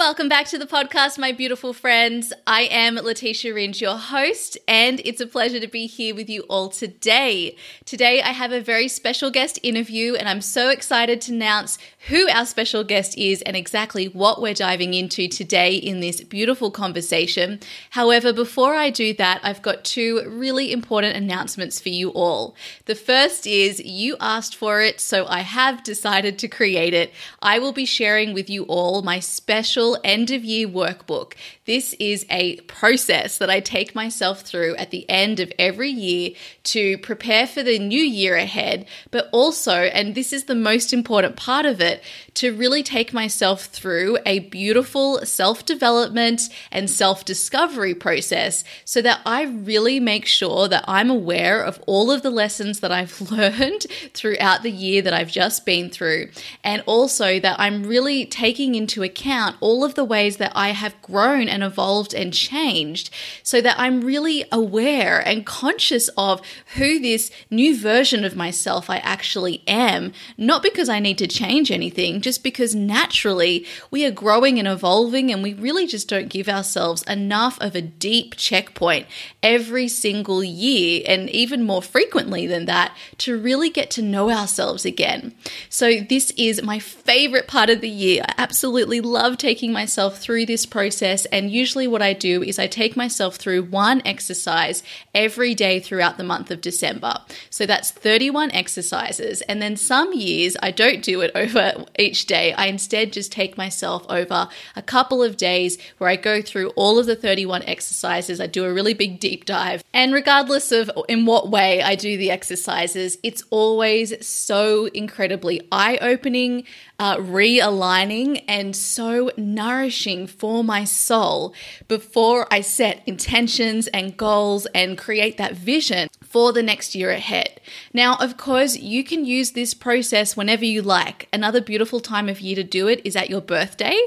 Welcome back to the podcast, my beautiful friends. I am Letitia Ringe, your host, and it's a pleasure to be here with you all today. Today, I have a very special guest interview, and I'm so excited to announce who our special guest is and exactly what we're diving into today in this beautiful conversation. However, before I do that, I've got two really important announcements for you all. The first is you asked for it, so I have decided to create it. I will be sharing with you all my special end of year workbook. This is a process that I take myself through at the end of every year to prepare for the new year ahead, but also, and this is the most important part of it, to really take myself through a beautiful self development and self discovery process so that I really make sure that I'm aware of all of the lessons that I've learned throughout the year that I've just been through, and also that I'm really taking into account all all of the ways that I have grown and evolved and changed so that I'm really aware and conscious of who this new version of myself I actually am. Not because I need to change anything, just because naturally we are growing and evolving and we really just don't give ourselves enough of a deep checkpoint every single year and even more frequently than that to really get to know ourselves again. So, this is my favorite part of the year. I absolutely love taking taking myself through this process. And usually, what I do is I take myself through one exercise every day throughout the month of December. So that's 31 exercises. And then some years I don't do it over each day. I instead just take myself over a couple of days where I go through all of the 31 exercises. I do a really big deep dive. And regardless of in what way I do the exercises, it's always so incredibly eye opening uh, realigning and so nourishing for my soul before I set intentions and goals and create that vision for the next year ahead. Now, of course, you can use this process whenever you like. Another beautiful time of year to do it is at your birthday,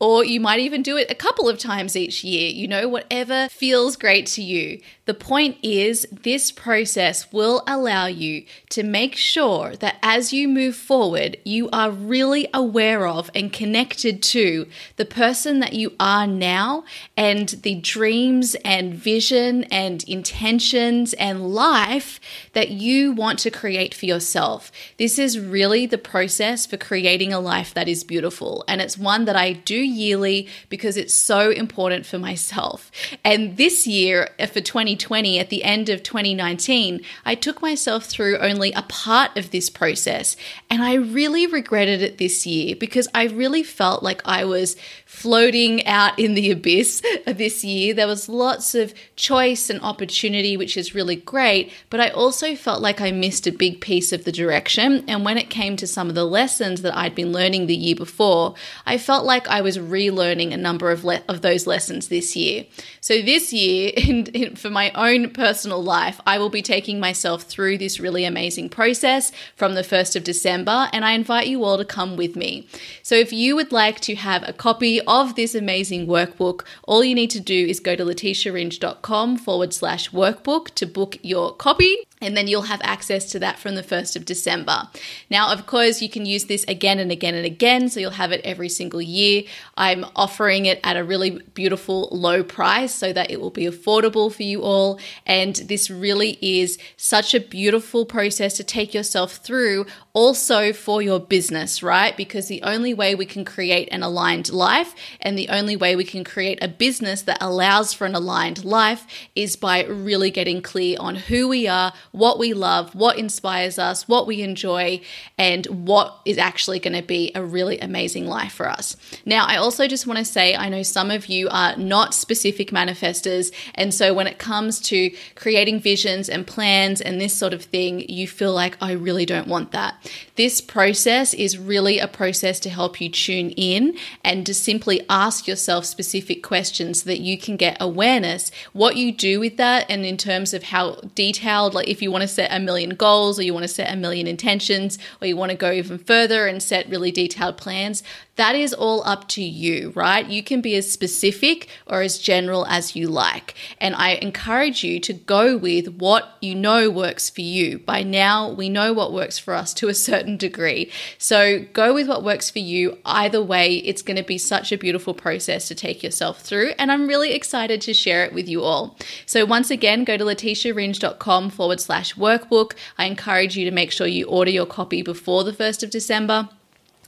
or you might even do it a couple of times each year, you know, whatever feels great to you. The point is, this process will allow you to make sure that as you move forward, you are really aware of and connected to the person that you are now and the dreams and vision and intentions and life that you want to create for yourself. This is really the process for creating a life that is beautiful. And it's one that I do yearly because it's so important for myself. And this year, uh, for 2020, 2020, at the end of 2019, I took myself through only a part of this process. And I really regretted it this year because I really felt like I was floating out in the abyss this year. There was lots of choice and opportunity, which is really great, but I also felt like I missed a big piece of the direction. And when it came to some of the lessons that I'd been learning the year before, I felt like I was relearning a number of, le- of those lessons this year. So this year, in, in, for my own personal life, I will be taking myself through this really amazing process from the 1st of December, and I invite you all to come with me. So if you would like to have a copy of this amazing workbook, all you need to do is go to letitiaringe.com forward slash workbook to book your copy and then you'll have access to that from the 1st of December. Now, of course, you can use this again and again and again, so you'll have it every single year. I'm offering it at a really beautiful low price so that it will be affordable for you all. And this really is such a beautiful process to take yourself through, also for your business, right? Because the only way we can create an aligned life and the only way we can create a business that allows for an aligned life is by really getting clear on who we are what we love, what inspires us, what we enjoy, and what is actually going to be a really amazing life for us. Now, I also just want to say I know some of you are not specific manifestors. And so when it comes to creating visions and plans and this sort of thing, you feel like, I really don't want that. This process is really a process to help you tune in and to simply ask yourself specific questions so that you can get awareness. What you do with that and in terms of how detailed like if you want to set a million goals or you want to set a million intentions or you want to go even further and set really detailed plans, that is all up to you, right? You can be as specific or as general as you like. And I encourage you to go with what you know works for you. By now, we know what works for us to a certain degree. So go with what works for you. Either way, it's going to be such a beautiful process to take yourself through. And I'm really excited to share it with you all. So once again, go to letitiaringe.com forward slash workbook. I encourage you to make sure you order your copy before the 1st of December.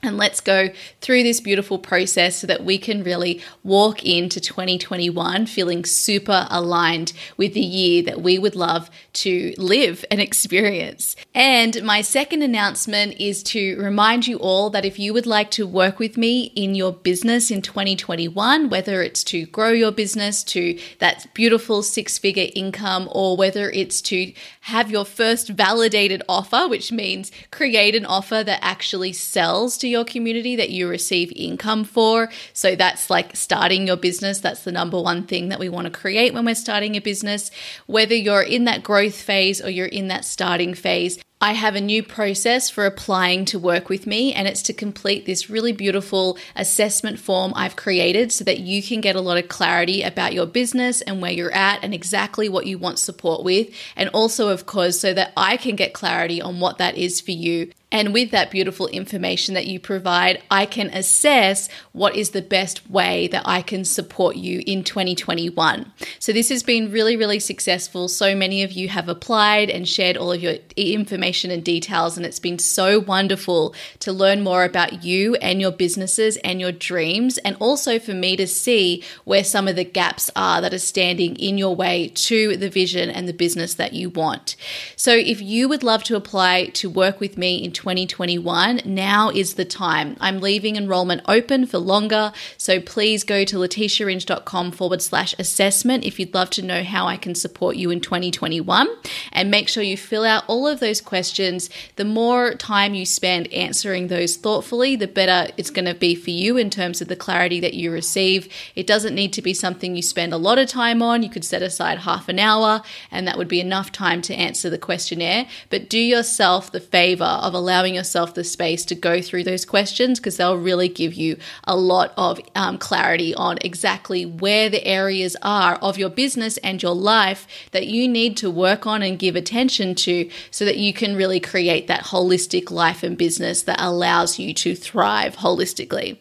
And let's go through this beautiful process so that we can really walk into 2021 feeling super aligned with the year that we would love to live and experience. And my second announcement is to remind you all that if you would like to work with me in your business in 2021, whether it's to grow your business to that beautiful six figure income, or whether it's to have your first validated offer, which means create an offer that actually sells to your community that you receive income for. So that's like starting your business. That's the number one thing that we want to create when we're starting a business. Whether you're in that growth phase or you're in that starting phase, I have a new process for applying to work with me, and it's to complete this really beautiful assessment form I've created so that you can get a lot of clarity about your business and where you're at and exactly what you want support with. And also, of course, so that I can get clarity on what that is for you and with that beautiful information that you provide, I can assess what is the best way that I can support you in 2021. So, this has been really, really successful. So many of you have applied and shared all of your information and details, and it's been so wonderful to learn more about you and your businesses and your dreams, and also for me to see where some of the gaps are that are standing in your way to the vision and the business that you want. So, if you would love to apply to work with me in 2021, now is the time. I'm leaving enrollment open for longer, so please go to letitiaringe.com forward slash assessment if you'd love to know how I can support you in 2021. And make sure you fill out all of those questions. The more time you spend answering those thoughtfully, the better it's going to be for you in terms of the clarity that you receive. It doesn't need to be something you spend a lot of time on. You could set aside half an hour, and that would be enough time to answer the questionnaire. But do yourself the favor of allowing allowing yourself the space to go through those questions because they'll really give you a lot of um, clarity on exactly where the areas are of your business and your life that you need to work on and give attention to so that you can really create that holistic life and business that allows you to thrive holistically.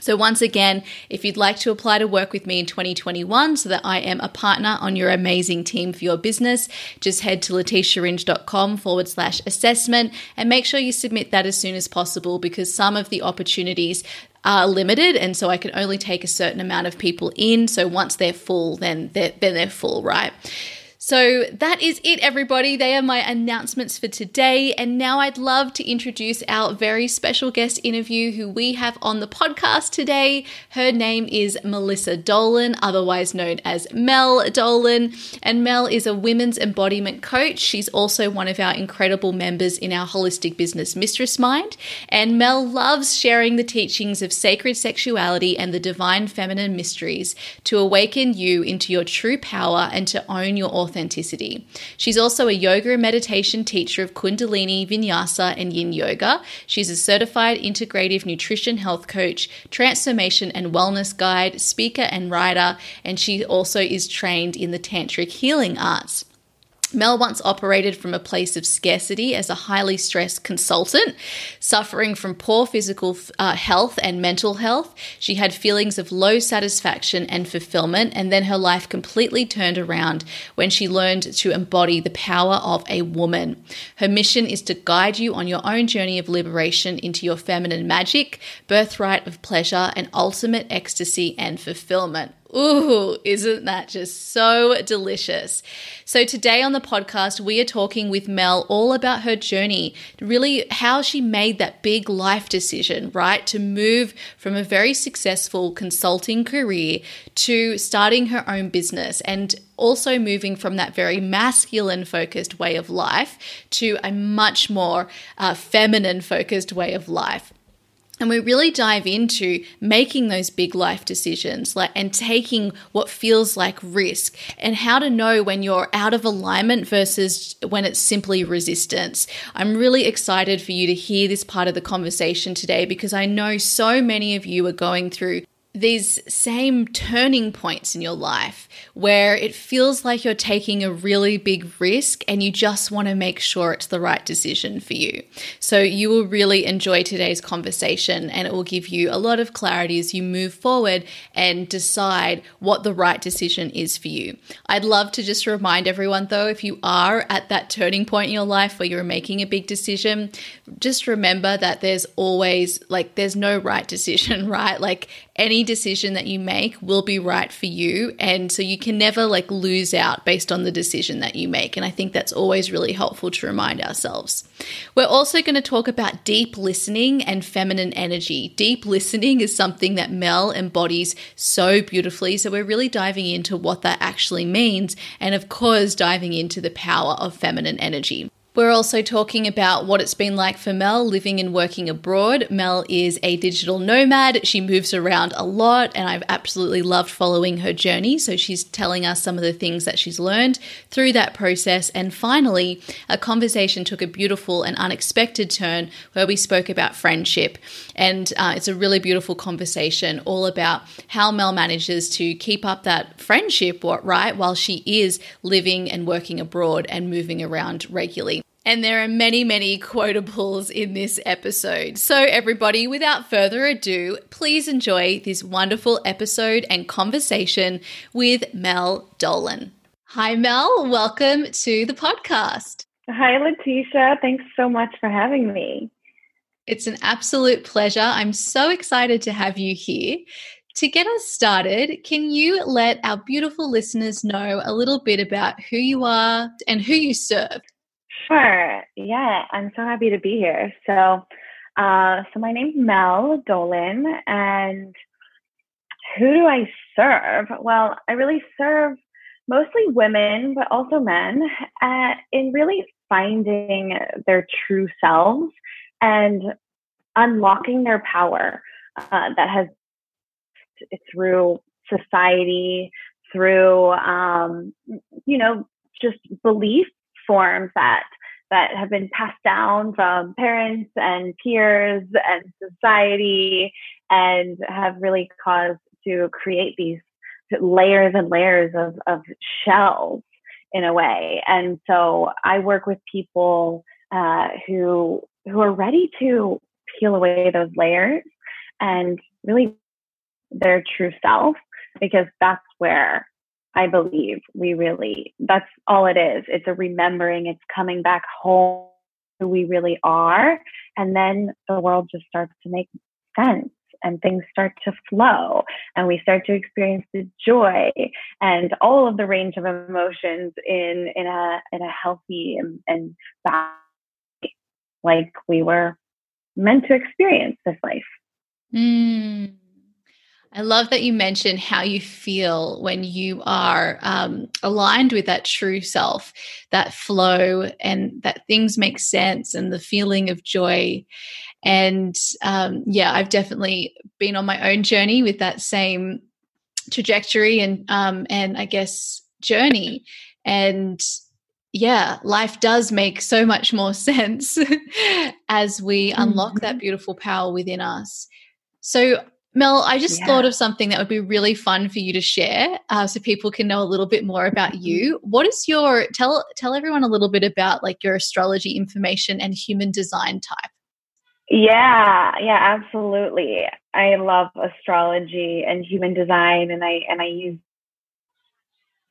So, once again, if you'd like to apply to work with me in 2021 so that I am a partner on your amazing team for your business, just head to letitiaringe.com forward slash assessment and make sure you submit that as soon as possible because some of the opportunities are limited and so I can only take a certain amount of people in. So, once they're full, then they're, then they're full, right? So that is it, everybody. They are my announcements for today. And now I'd love to introduce our very special guest interview who we have on the podcast today. Her name is Melissa Dolan, otherwise known as Mel Dolan. And Mel is a women's embodiment coach. She's also one of our incredible members in our holistic business Mistress Mind. And Mel loves sharing the teachings of sacred sexuality and the divine feminine mysteries to awaken you into your true power and to own your authenticity authenticity. She's also a yoga and meditation teacher of Kundalini, Vinyasa, and Yin Yoga. She's a certified integrative nutrition health coach, transformation and wellness guide, speaker, and writer, and she also is trained in the Tantric healing arts. Mel once operated from a place of scarcity as a highly stressed consultant, suffering from poor physical uh, health and mental health. She had feelings of low satisfaction and fulfillment, and then her life completely turned around when she learned to embody the power of a woman. Her mission is to guide you on your own journey of liberation into your feminine magic, birthright of pleasure, and ultimate ecstasy and fulfillment. Ooh, isn't that just so delicious? So, today on the podcast, we are talking with Mel all about her journey, really how she made that big life decision, right? To move from a very successful consulting career to starting her own business and also moving from that very masculine focused way of life to a much more uh, feminine focused way of life. And we really dive into making those big life decisions like and taking what feels like risk and how to know when you're out of alignment versus when it's simply resistance. I'm really excited for you to hear this part of the conversation today because i know so many of you are going through these same turning points in your life where it feels like you're taking a really big risk and you just want to make sure it's the right decision for you. So, you will really enjoy today's conversation and it will give you a lot of clarity as you move forward and decide what the right decision is for you. I'd love to just remind everyone, though, if you are at that turning point in your life where you're making a big decision, just remember that there's always like, there's no right decision, right? Like, any decision that you make will be right for you. And so you can never like lose out based on the decision that you make. And I think that's always really helpful to remind ourselves. We're also going to talk about deep listening and feminine energy. Deep listening is something that Mel embodies so beautifully. So we're really diving into what that actually means. And of course, diving into the power of feminine energy. We're also talking about what it's been like for Mel living and working abroad. Mel is a digital nomad. She moves around a lot, and I've absolutely loved following her journey. So, she's telling us some of the things that she's learned through that process. And finally, a conversation took a beautiful and unexpected turn where we spoke about friendship. And uh, it's a really beautiful conversation all about how Mel manages to keep up that friendship, right, while she is living and working abroad and moving around regularly. And there are many, many quotables in this episode. So, everybody, without further ado, please enjoy this wonderful episode and conversation with Mel Dolan. Hi, Mel. Welcome to the podcast. Hi, Letitia. Thanks so much for having me. It's an absolute pleasure. I'm so excited to have you here. To get us started, can you let our beautiful listeners know a little bit about who you are and who you serve? Sure. Yeah, I'm so happy to be here. So, uh, so my name's Mel Dolan, and who do I serve? Well, I really serve mostly women, but also men, uh, in really finding their true selves and unlocking their power uh, that has through society, through um, you know just belief forms that that have been passed down from parents and peers and society and have really caused to create these layers and layers of, of shells in a way. And so I work with people uh, who who are ready to peel away those layers and really their true self because that's where I believe we really, that's all it is. It's a remembering, it's coming back home who we really are. And then the world just starts to make sense and things start to flow and we start to experience the joy and all of the range of emotions in, in a, in a healthy and, and like we were meant to experience this life. Mm. I love that you mentioned how you feel when you are um, aligned with that true self, that flow, and that things make sense, and the feeling of joy. And um, yeah, I've definitely been on my own journey with that same trajectory and um, and I guess journey. And yeah, life does make so much more sense as we unlock mm-hmm. that beautiful power within us. So Mel, I just yeah. thought of something that would be really fun for you to share, uh, so people can know a little bit more about mm-hmm. you. What is your tell tell everyone a little bit about like your astrology information and human design type? Yeah, yeah, absolutely. I love astrology and human design, and I and I use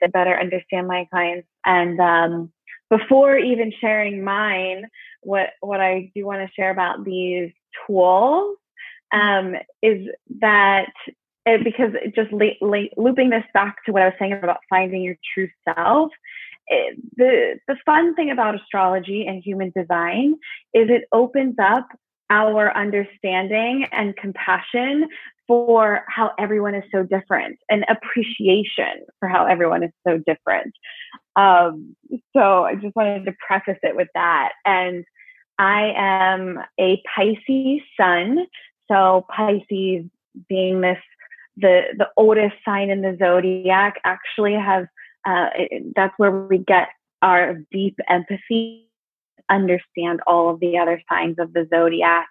to better understand my clients. And um, before even sharing mine, what what I do want to share about these tools um, is that it, because just looping this back to what I was saying about finding your true self, it, the the fun thing about astrology and human design is it opens up our understanding and compassion for how everyone is so different and appreciation for how everyone is so different. Um, so I just wanted to preface it with that. And I am a Pisces sun, so Pisces being this the the oldest sign in the zodiac actually has uh, it, that's where we get our deep empathy understand all of the other signs of the zodiac.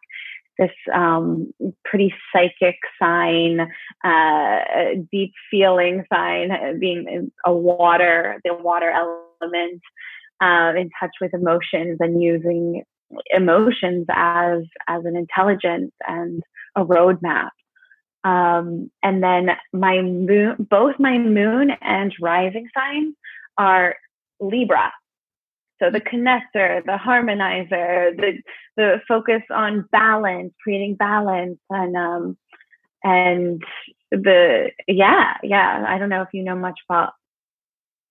This um, pretty psychic sign, uh, deep feeling sign, uh, being a water, the water element, uh, in touch with emotions and using emotions as as an intelligence and a roadmap. Um, and then my moon, both my moon and rising signs are Libra. So the connector, the harmonizer, the the focus on balance, creating balance, and um, and the yeah, yeah. I don't know if you know much about.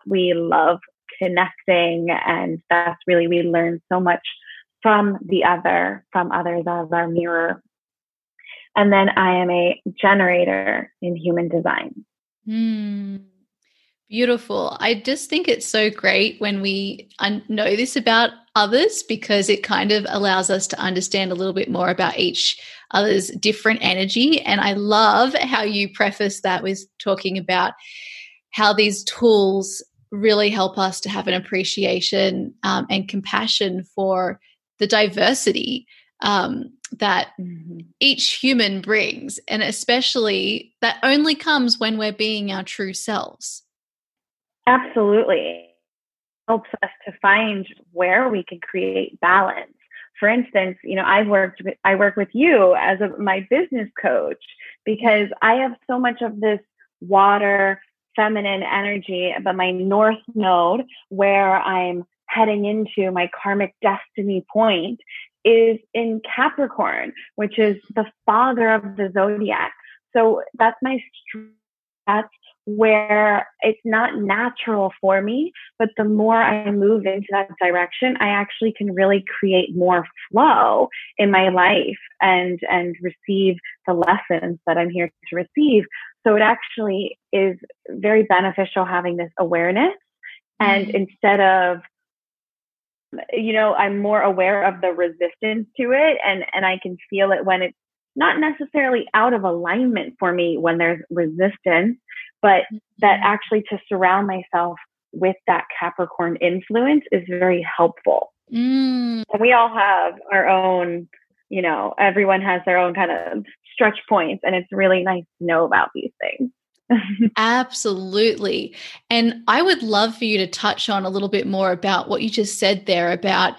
We love connecting, and that's really we learn so much from the other, from others as our mirror. And then I am a generator in human design. Mm. Beautiful. I just think it's so great when we know this about others because it kind of allows us to understand a little bit more about each other's different energy. And I love how you preface that with talking about how these tools really help us to have an appreciation um, and compassion for the diversity um, that mm-hmm. each human brings. And especially that only comes when we're being our true selves. Absolutely. Helps us to find where we can create balance. For instance, you know, I've worked with, I work with you as a, my business coach because I have so much of this water feminine energy, but my north node where I'm heading into my karmic destiny point is in Capricorn, which is the father of the zodiac. So that's my that's where it's not natural for me, but the more I move into that direction, I actually can really create more flow in my life and and receive the lessons that I'm here to receive. So it actually is very beneficial having this awareness and mm-hmm. instead of you know, I'm more aware of the resistance to it and and I can feel it when it's not necessarily out of alignment for me when there's resistance, but that mm-hmm. actually to surround myself with that Capricorn influence is very helpful. Mm. And we all have our own, you know, everyone has their own kind of stretch points, and it's really nice to know about these things. Absolutely. And I would love for you to touch on a little bit more about what you just said there about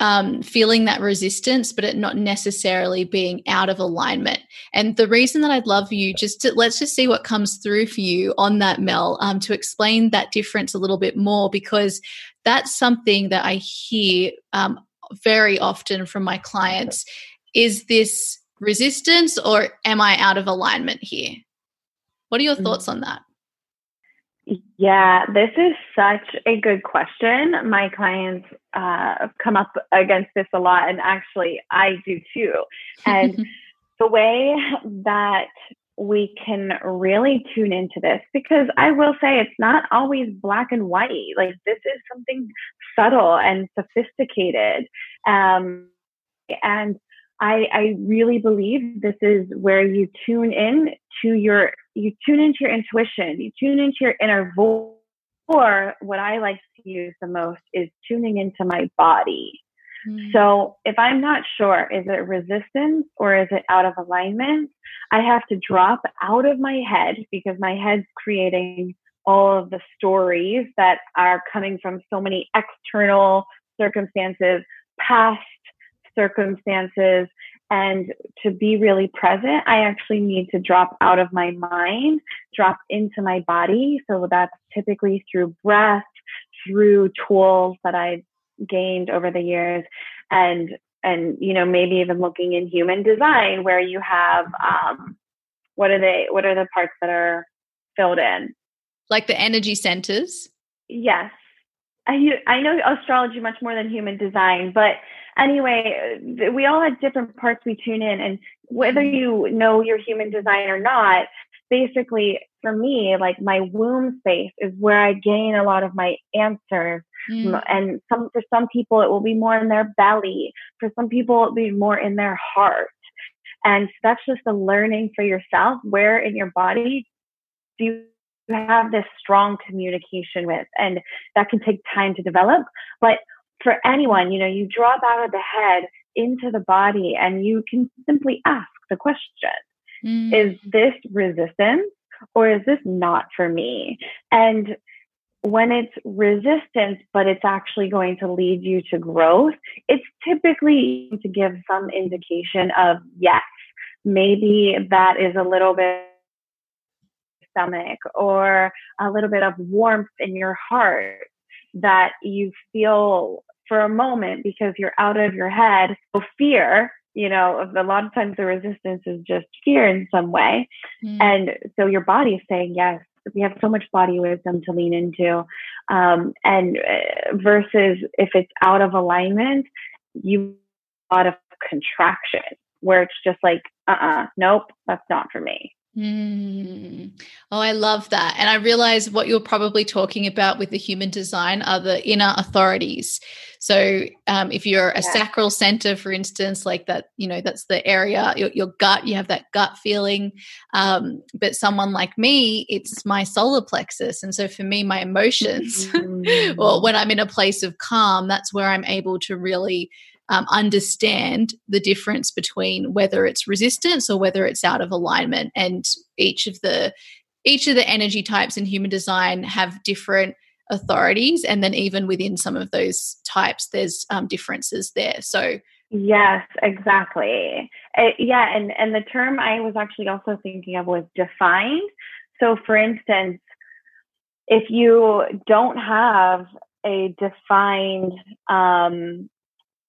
um, feeling that resistance, but it not necessarily being out of alignment. And the reason that I'd love you just to let's just see what comes through for you on that, Mel, um, to explain that difference a little bit more, because that's something that I hear um, very often from my clients. Is this resistance or am I out of alignment here? What are your thoughts on that? Yeah, this is such a good question. My clients uh, come up against this a lot, and actually, I do too. And the way that we can really tune into this, because I will say it's not always black and white. Like, this is something subtle and sophisticated. Um, and I, I really believe this is where you tune in to your you tune into your intuition, you tune into your inner voice. Or what I like to use the most is tuning into my body. Mm. So if I'm not sure, is it resistance or is it out of alignment? I have to drop out of my head because my head's creating all of the stories that are coming from so many external circumstances, past circumstances, and to be really present, I actually need to drop out of my mind, drop into my body. So that's typically through breath, through tools that I've gained over the years, and and you know maybe even looking in human design where you have um, what are they? What are the parts that are filled in? Like the energy centers. Yes, I I know astrology much more than human design, but anyway, we all have different parts we tune in, and whether you know your human design or not, basically for me, like my womb space is where I gain a lot of my answers. Mm. And some for some people it will be more in their belly. For some people it'll be more in their heart. And that's just a learning for yourself where in your body do you have this strong communication with. And that can take time to develop. But for anyone, you know, you drop out of the head into the body and you can simply ask the question mm. Is this resistance or is this not for me? And when it's resistance, but it's actually going to lead you to growth, it's typically to give some indication of yes, maybe that is a little bit stomach or a little bit of warmth in your heart that you feel for a moment because you're out of your head. So fear, you know, a lot of times the resistance is just fear in some way. Mm. And so your body is saying, yes, we have so much body wisdom to lean into. Um, and uh, versus if it's out of alignment, you a lot of contraction where it's just like, uh uh-uh, uh nope, that's not for me. Mm. Oh, I love that. And I realize what you're probably talking about with the human design are the inner authorities. So, um, if you're a yeah. sacral center, for instance, like that, you know, that's the area, your, your gut, you have that gut feeling. Um, but someone like me, it's my solar plexus. And so for me, my emotions, mm-hmm. well, when I'm in a place of calm, that's where I'm able to really um, understand the difference between whether it's resistance or whether it's out of alignment. And each of the each of the energy types in human design have different authorities. And then even within some of those types there's um, differences there. So yes exactly. Uh, yeah and and the term i was actually also thinking of was defined. So for instance if you don't have a defined um,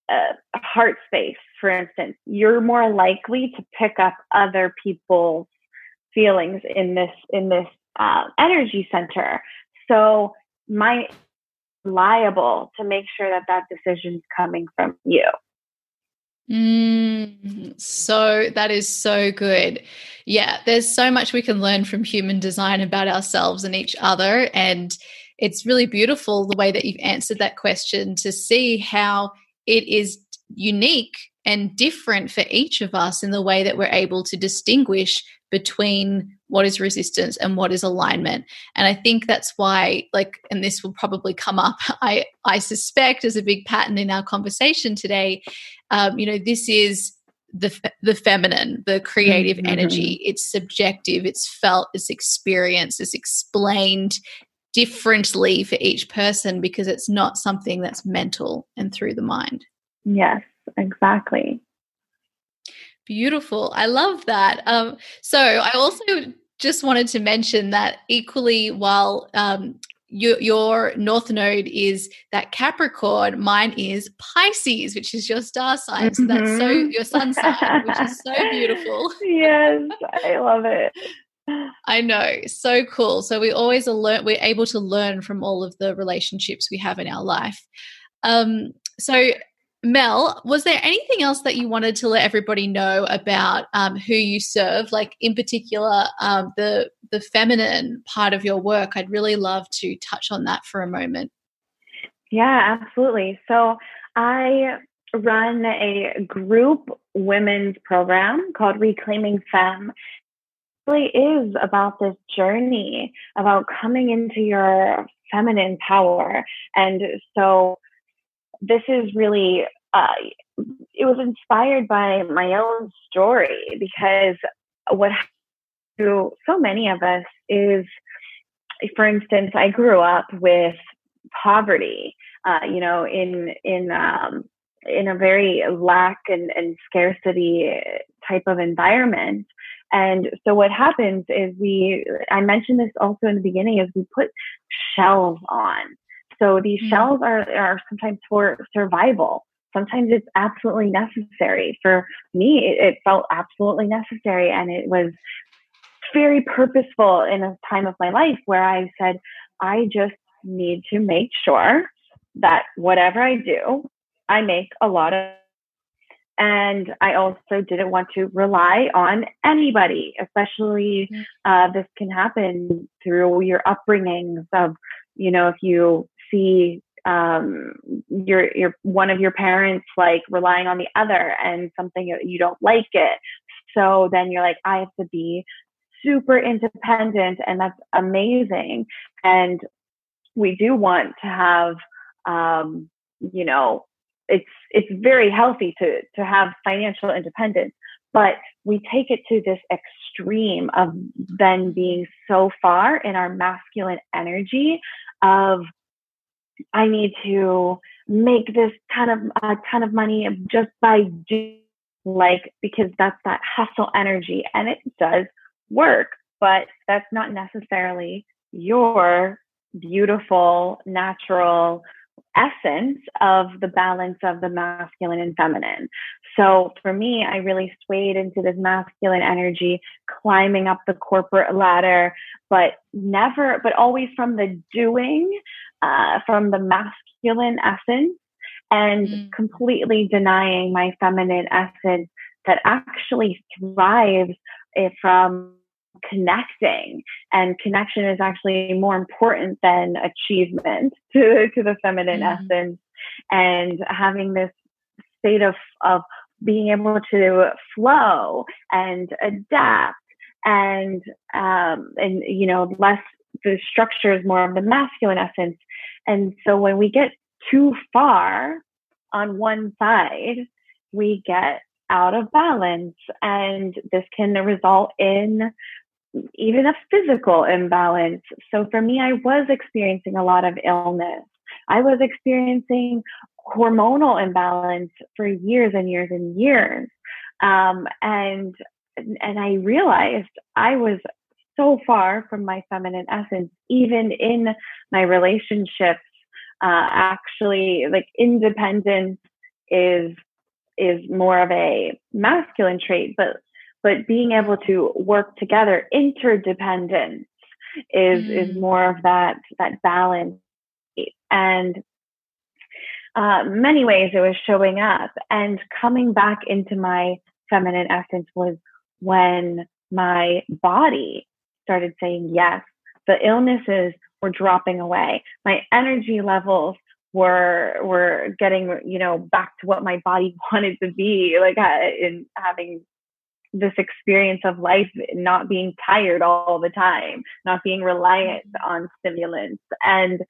uh, heart space, for instance, you're more likely to pick up other people's feelings in this in this uh, energy center. So my liable to make sure that that decision is coming from you. Mm, so that is so good. Yeah, there's so much we can learn from human design about ourselves and each other. And it's really beautiful the way that you've answered that question to see how it is unique and different for each of us in the way that we're able to distinguish between what is resistance and what is alignment and i think that's why like and this will probably come up i i suspect as a big pattern in our conversation today um, you know this is the the feminine the creative mm-hmm. energy it's subjective it's felt it's experienced it's explained differently for each person because it's not something that's mental and through the mind. Yes, exactly. Beautiful. I love that. Um, so I also just wanted to mention that equally while um, your, your north node is that Capricorn, mine is Pisces, which is your star sign. So that's so mm-hmm. your sun sign, which is so beautiful. yes, I love it. I know. So cool. So we always learn we're able to learn from all of the relationships we have in our life. Um, so Mel, was there anything else that you wanted to let everybody know about um, who you serve? Like in particular, um, the the feminine part of your work. I'd really love to touch on that for a moment. Yeah, absolutely. So I run a group women's program called Reclaiming Femme, really is about this journey about coming into your feminine power. And so this is really, uh, it was inspired by my own story because what to so many of us is, for instance, I grew up with poverty, uh, you know, in, in, um, in a very lack and, and scarcity type of environment. And so what happens is we, I mentioned this also in the beginning, is we put shells on. So these mm-hmm. shells are, are sometimes for survival. Sometimes it's absolutely necessary. For me, it, it felt absolutely necessary. And it was very purposeful in a time of my life where I said, I just need to make sure that whatever I do, I make a lot of and I also didn't want to rely on anybody, especially mm-hmm. uh, this can happen through your upbringings of, you know, if you see um, your your one of your parents like relying on the other and something you don't like it, so then you're like, I have to be super independent and that's amazing. And we do want to have, um, you know, it's, it's very healthy to, to have financial independence, but we take it to this extreme of then being so far in our masculine energy of, I need to make this ton of a ton of money just by doing like because that's that hustle energy and it does work but that's not necessarily your beautiful natural essence of the balance of the masculine and feminine. So for me, I really swayed into this masculine energy, climbing up the corporate ladder, but never, but always from the doing, uh, from the masculine essence and mm. completely denying my feminine essence that actually thrives eh, from connecting and connection is actually more important than achievement to, to the feminine mm-hmm. essence and having this state of, of being able to flow and adapt and um, and you know less the structure is more of the masculine essence and so when we get too far on one side we get out of balance and this can result in even a physical imbalance. So for me, I was experiencing a lot of illness. I was experiencing hormonal imbalance for years and years and years. Um, and and I realized I was so far from my feminine essence, even in my relationships. Uh, actually, like independence is is more of a masculine trait, but but being able to work together, interdependence is mm. is more of that that balance. And uh, many ways it was showing up and coming back into my feminine essence was when my body started saying yes. The illnesses were dropping away. My energy levels were were getting you know back to what my body wanted to be like uh, in having this experience of life not being tired all the time not being reliant mm-hmm. on stimulants and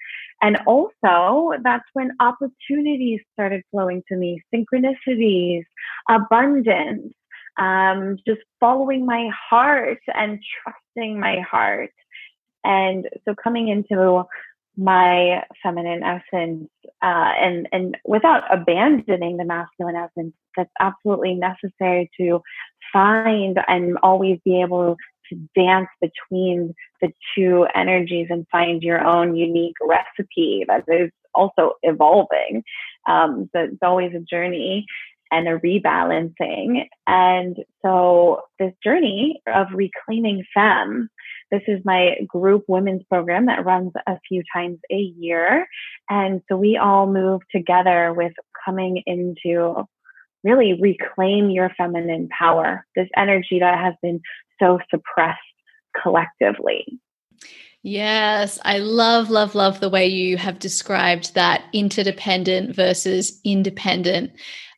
and also that's when opportunities started flowing to me synchronicities abundance um, just following my heart and trusting my heart and so coming into my feminine essence uh, and and without abandoning the masculine essence that's absolutely necessary to find and always be able to dance between the two energies and find your own unique recipe that is also evolving um, so it's always a journey and a rebalancing and so this journey of reclaiming femme this is my group women's program that runs a few times a year. And so we all move together with coming into really reclaim your feminine power, this energy that has been so suppressed collectively. Yes, I love, love, love the way you have described that interdependent versus independent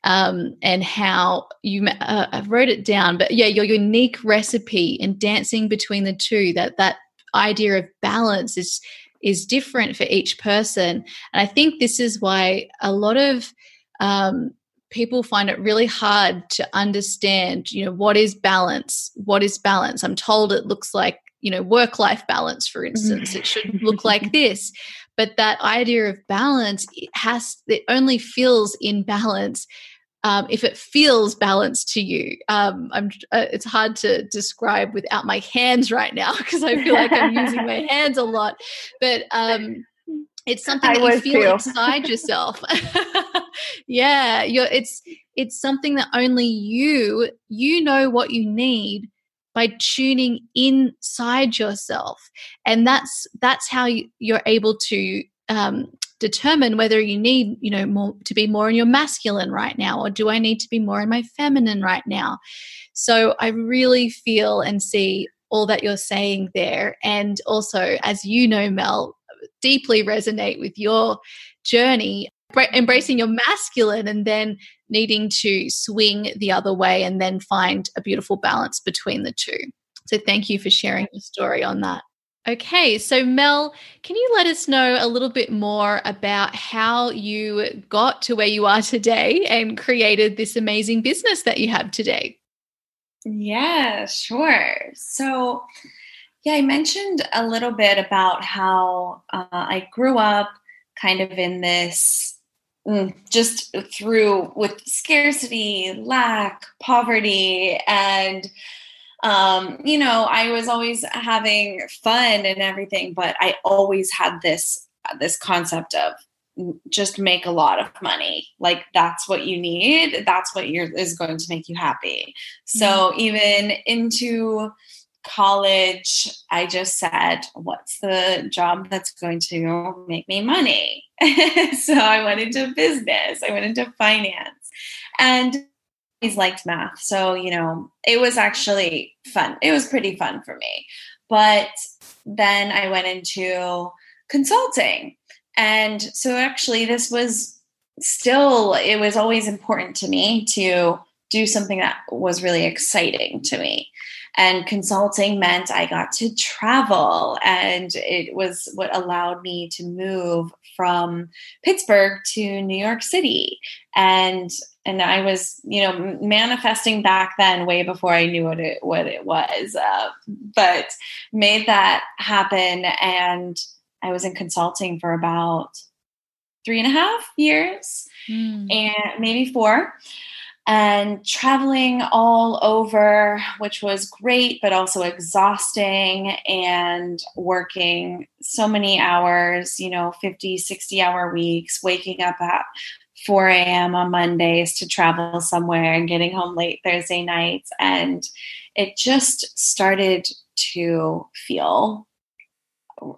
um, and how you uh, I wrote it down, but yeah, your unique recipe and dancing between the two. That that idea of balance is is different for each person, and I think this is why a lot of um, people find it really hard to understand. You know, what is balance? What is balance? I'm told it looks like you know work life balance for instance it should look like this but that idea of balance it has it only feels in balance um, if it feels balanced to you. Um, I'm, uh, it's hard to describe without my hands right now because I feel like I'm using my hands a lot. But um, it's something that you feel too. inside yourself. yeah, you're, it's it's something that only you you know what you need by tuning inside yourself, and that's that's how you, you're able to um, determine whether you need you know more to be more in your masculine right now or do i need to be more in my feminine right now so i really feel and see all that you're saying there and also as you know mel deeply resonate with your journey embracing your masculine and then needing to swing the other way and then find a beautiful balance between the two. So thank you for sharing your story on that. Okay, so Mel, can you let us know a little bit more about how you got to where you are today and created this amazing business that you have today? Yeah, sure. So, yeah, I mentioned a little bit about how uh, I grew up kind of in this mm, just through with scarcity, lack, poverty, and um, you know, I was always having fun and everything, but I always had this this concept of just make a lot of money. Like that's what you need. That's what you're is going to make you happy. So mm-hmm. even into college i just said what's the job that's going to make me money? So i went into business i went into finance and he's liked math. So you know it was actually fun it was pretty fun for me. But then i went into consulting and so actually, this was still, it was always important to me to do something that was really exciting to me. And consulting meant I got to travel, and it was what allowed me to move from Pittsburgh to New York City. And and I was, you know, manifesting back then, way before I knew what it what it was, uh, but made that happen. And I was in consulting for about three and a half years mm. and maybe four and traveling all over, which was great, but also exhausting and working so many hours, you know, 50, 60 hour weeks, waking up at 4 a.m. on Mondays to travel somewhere and getting home late Thursday nights. And it just started to feel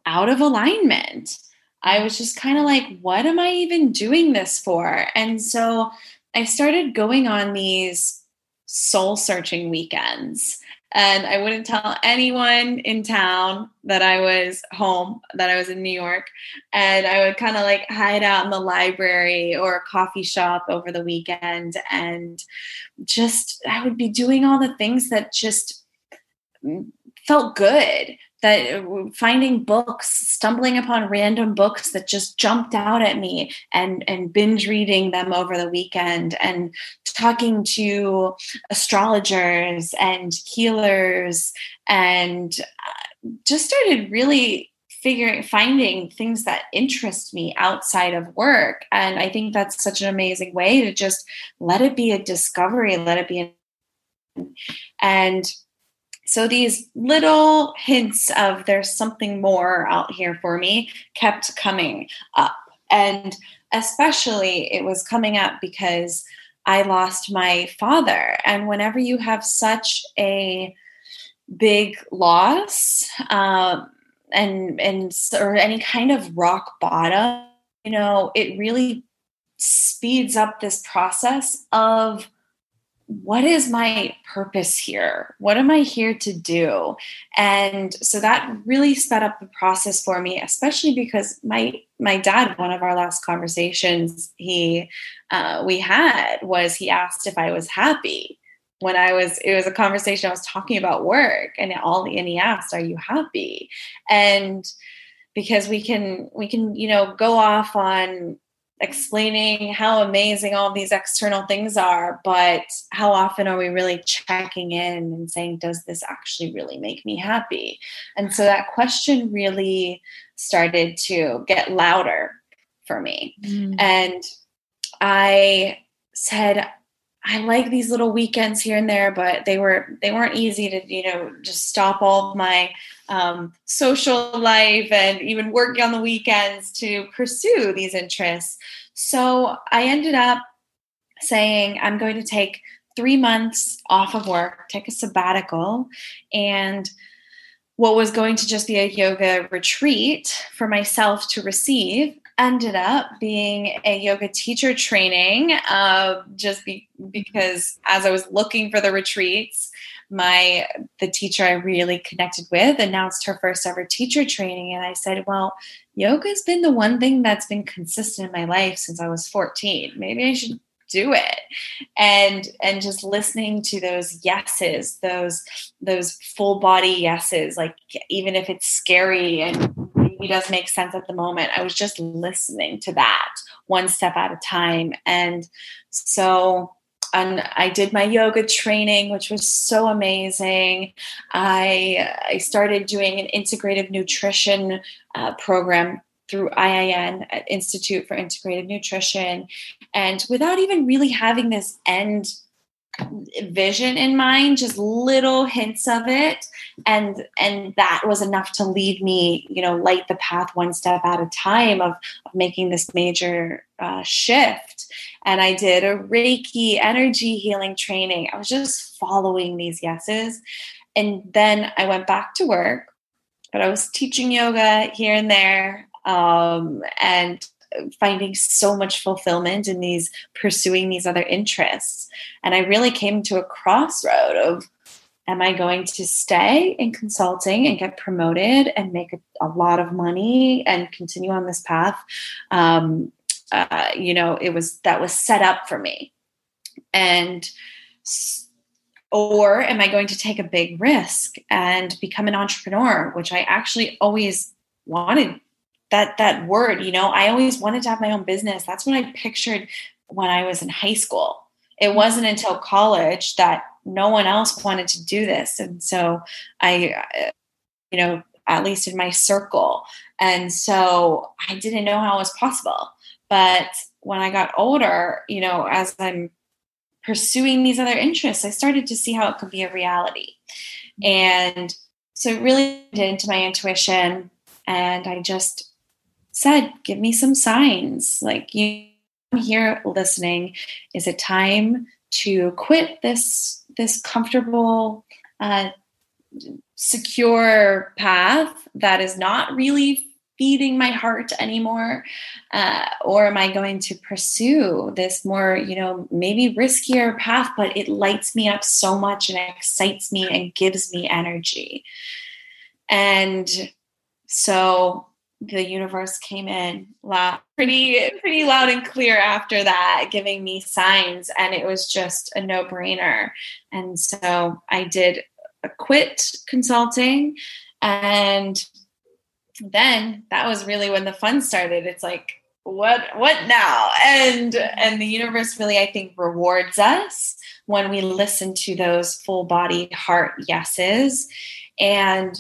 out of alignment. I was just kind of like, what am I even doing this for? And so I started going on these soul searching weekends. And I wouldn't tell anyone in town that I was home, that I was in New York. And I would kind of like hide out in the library or a coffee shop over the weekend. And just, I would be doing all the things that just mm, felt good that uh, finding books stumbling upon random books that just jumped out at me and and binge reading them over the weekend and talking to astrologers and healers and uh, just started really figuring finding things that interest me outside of work. And i think that's such an amazing way to just let it be a discovery let it be a and so these little hints of there's something more out here for me kept coming up. And especially it was coming up because I lost my father. And whenever you have such a big loss, um, and and or any kind of rock bottom, you know, it really speeds up this process of what is my purpose here? What am I here to do? And so that really sped up the process for me, especially because my my dad, one of our last conversations he uh, we had was he asked if I was happy when I was. It was a conversation I was talking about work, and all and he asked, "Are you happy?" And because we can we can you know go off on explaining how amazing all these external things are, but how often are we really checking in and saying, does this actually really make me happy? And so that question really started to get louder for me. Mm. And I said, I like these little weekends here and there, but they were they weren't easy to you know just stop all my um, social life and even working on the weekends to pursue these interests. So I ended up saying I'm going to take three months off of work, take a sabbatical, and what was going to just be a yoga retreat for myself to receive ended up being a yoga teacher training uh, just be, because as I was looking for the retreats, my the teacher I really connected with announced her first ever teacher training. And I said, "Well, yoga's been the one thing that's been consistent in my life since I was 14. Maybe I should do it. And and just listening to those yeses those those full body yeses like even if it's scary and maybe doesn't make sense at the moment i was just listening to that one step at a time. And so and I did my yoga training, which was so amazing. I I started doing an integrative nutrition uh, program through IIN, Institute for Integrative Nutrition, and without even really having this end vision in mind just little hints of it. And and that was enough to lead me you know light the path one step at a time of, of making this major uh, shift. And i did a reiki energy healing training. I was just following these yeses. And then i went back to work but i was teaching yoga here and there um, and finding so much fulfillment in these pursuing these other interests. And i really came to a crossroad of am i going to stay in consulting and get promoted and make a, a lot of money and continue on this path? Um, uh, you know it was that was set up for me. And or am i going to take a big risk and become an entrepreneur which i actually always wanted that that word you know i always wanted to have my own business. That's what i pictured when i was in high school. It mm-hmm. wasn't until college that no one else wanted to do this. And so i uh, you know at least in my circle. And so i didn't know how it was possible. But when i got older you know as i'm pursuing these other interests i started to see how it could be a reality. And so it really did into my intuition. And i just said, give me some signs. Like you I'm here listening. Is it time to quit this this comfortable, uh, secure path that is not really feeding my heart anymore uh, or am i going to pursue this more you know maybe riskier path but it lights me up so much and excites me and gives me energy and so the universe came in loud, pretty pretty loud and clear after that giving me signs and it was just a no-brainer. And so i did a quit consulting and then that was really when the fun started. It's like what what now? And and the universe really i think rewards us when we listen to those full body heart yeses. And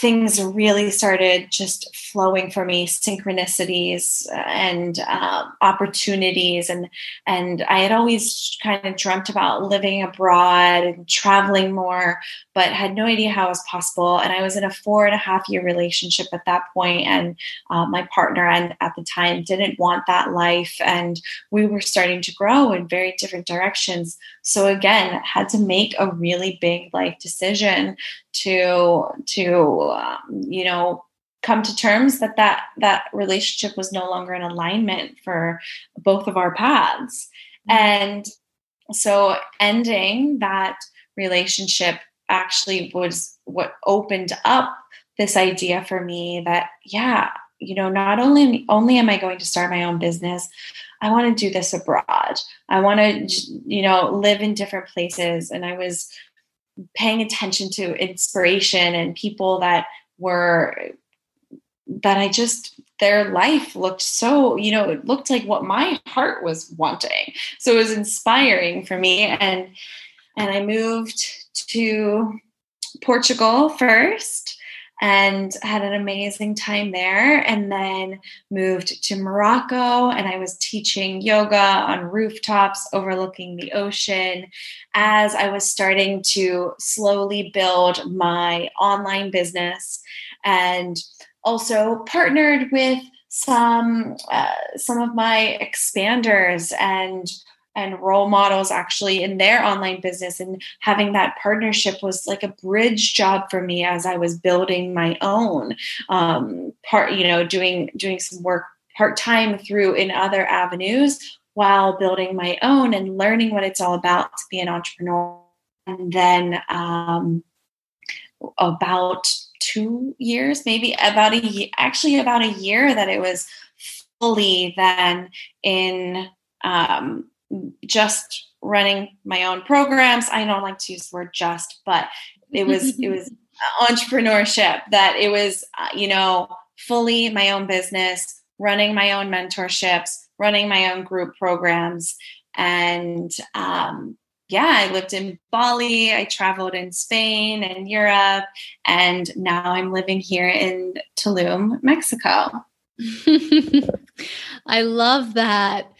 things really started just flowing for me synchronicities and um, opportunities. And and i had always kind of dreamt about living abroad and traveling more but had no idea how it was possible. And i was in a four and a half year relationship at that point and uh, my partner and at the time didn't want that life. And we were starting to grow in very different directions. So again had to make a really big life decision to to um, you know come to terms that that that relationship was no longer in alignment for both of our paths. Mm-hmm. and so ending that relationship actually was what opened up this idea for me that yeah you know not only only am i going to start my own business i want to do this abroad. I want to you know live in different places. And i was paying attention to inspiration and people that were that I just their life looked so, you know, it looked like what my heart was wanting. So it was inspiring for me and and I moved to Portugal first and had an amazing time there and then moved to Morocco and I was teaching yoga on rooftops overlooking the ocean as I was starting to slowly build my online business and also partnered with some uh, some of my expanders and and role models actually in their online business and having that partnership was like a bridge job for me as i was building my own um, part you know doing doing some work part-time through in other avenues while building my own and learning what it's all about to be an entrepreneur. And then um, about two years, maybe about a year, actually about a year that it was fully then in um, just running my own programs. I don't like to use the word just, but it was it was entrepreneurship that it was uh, you know fully my own business, running my own mentorships, running my own group programs, and um, yeah, I lived in Bali. I traveled in Spain and Europe, and now I'm living here in Tulum, Mexico. I love that.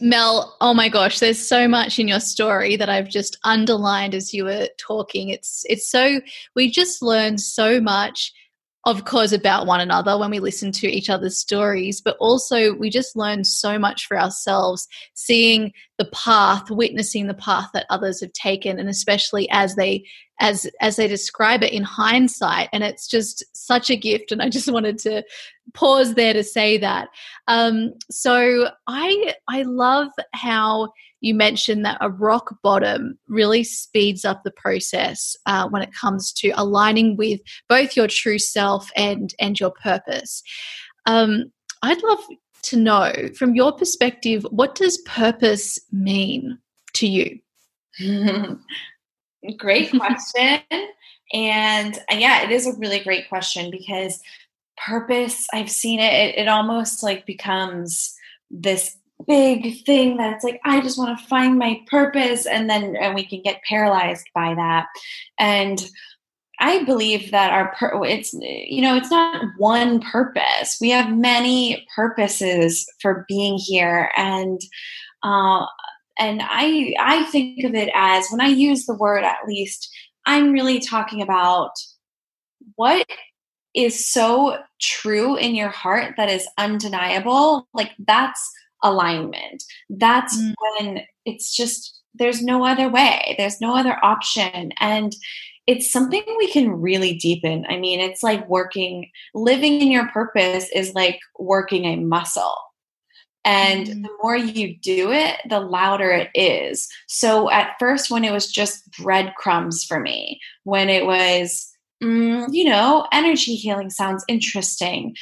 Mel, oh my gosh, there's so much in your story that I've just underlined as you were talking. It's it's so we just learned so much of course about one another when we listen to each other's stories but also we just learn so much for ourselves seeing the path witnessing the path that others have taken and especially as they as as they describe it in hindsight and it's just such a gift and i just wanted to pause there to say that. Um, so I I love how you mentioned that a rock bottom really speeds up the process uh, when it comes to aligning with both your true self and and your purpose. Um, I'd love to know from your perspective what does purpose mean to you? Great question. And uh, yeah it is a really great question because purpose i've seen it, it it, almost like becomes this big thing that it's like i just want to find my purpose and then and we can get paralyzed by that. And i believe that our pur- it's you know it's not one purpose we have many purposes for being here and uh and i i think of it as when i use the word at least i'm really talking about what is so true in your heart that is undeniable, like that's alignment. That's mm. when it's just, there's no other way, there's no other option. And it's something we can really deepen. I mean, it's like working, living in your purpose is like working a muscle. And mm. the more you do it, the louder it is. So at first, when it was just breadcrumbs for me, when it was, mm, you know, energy healing sounds interesting.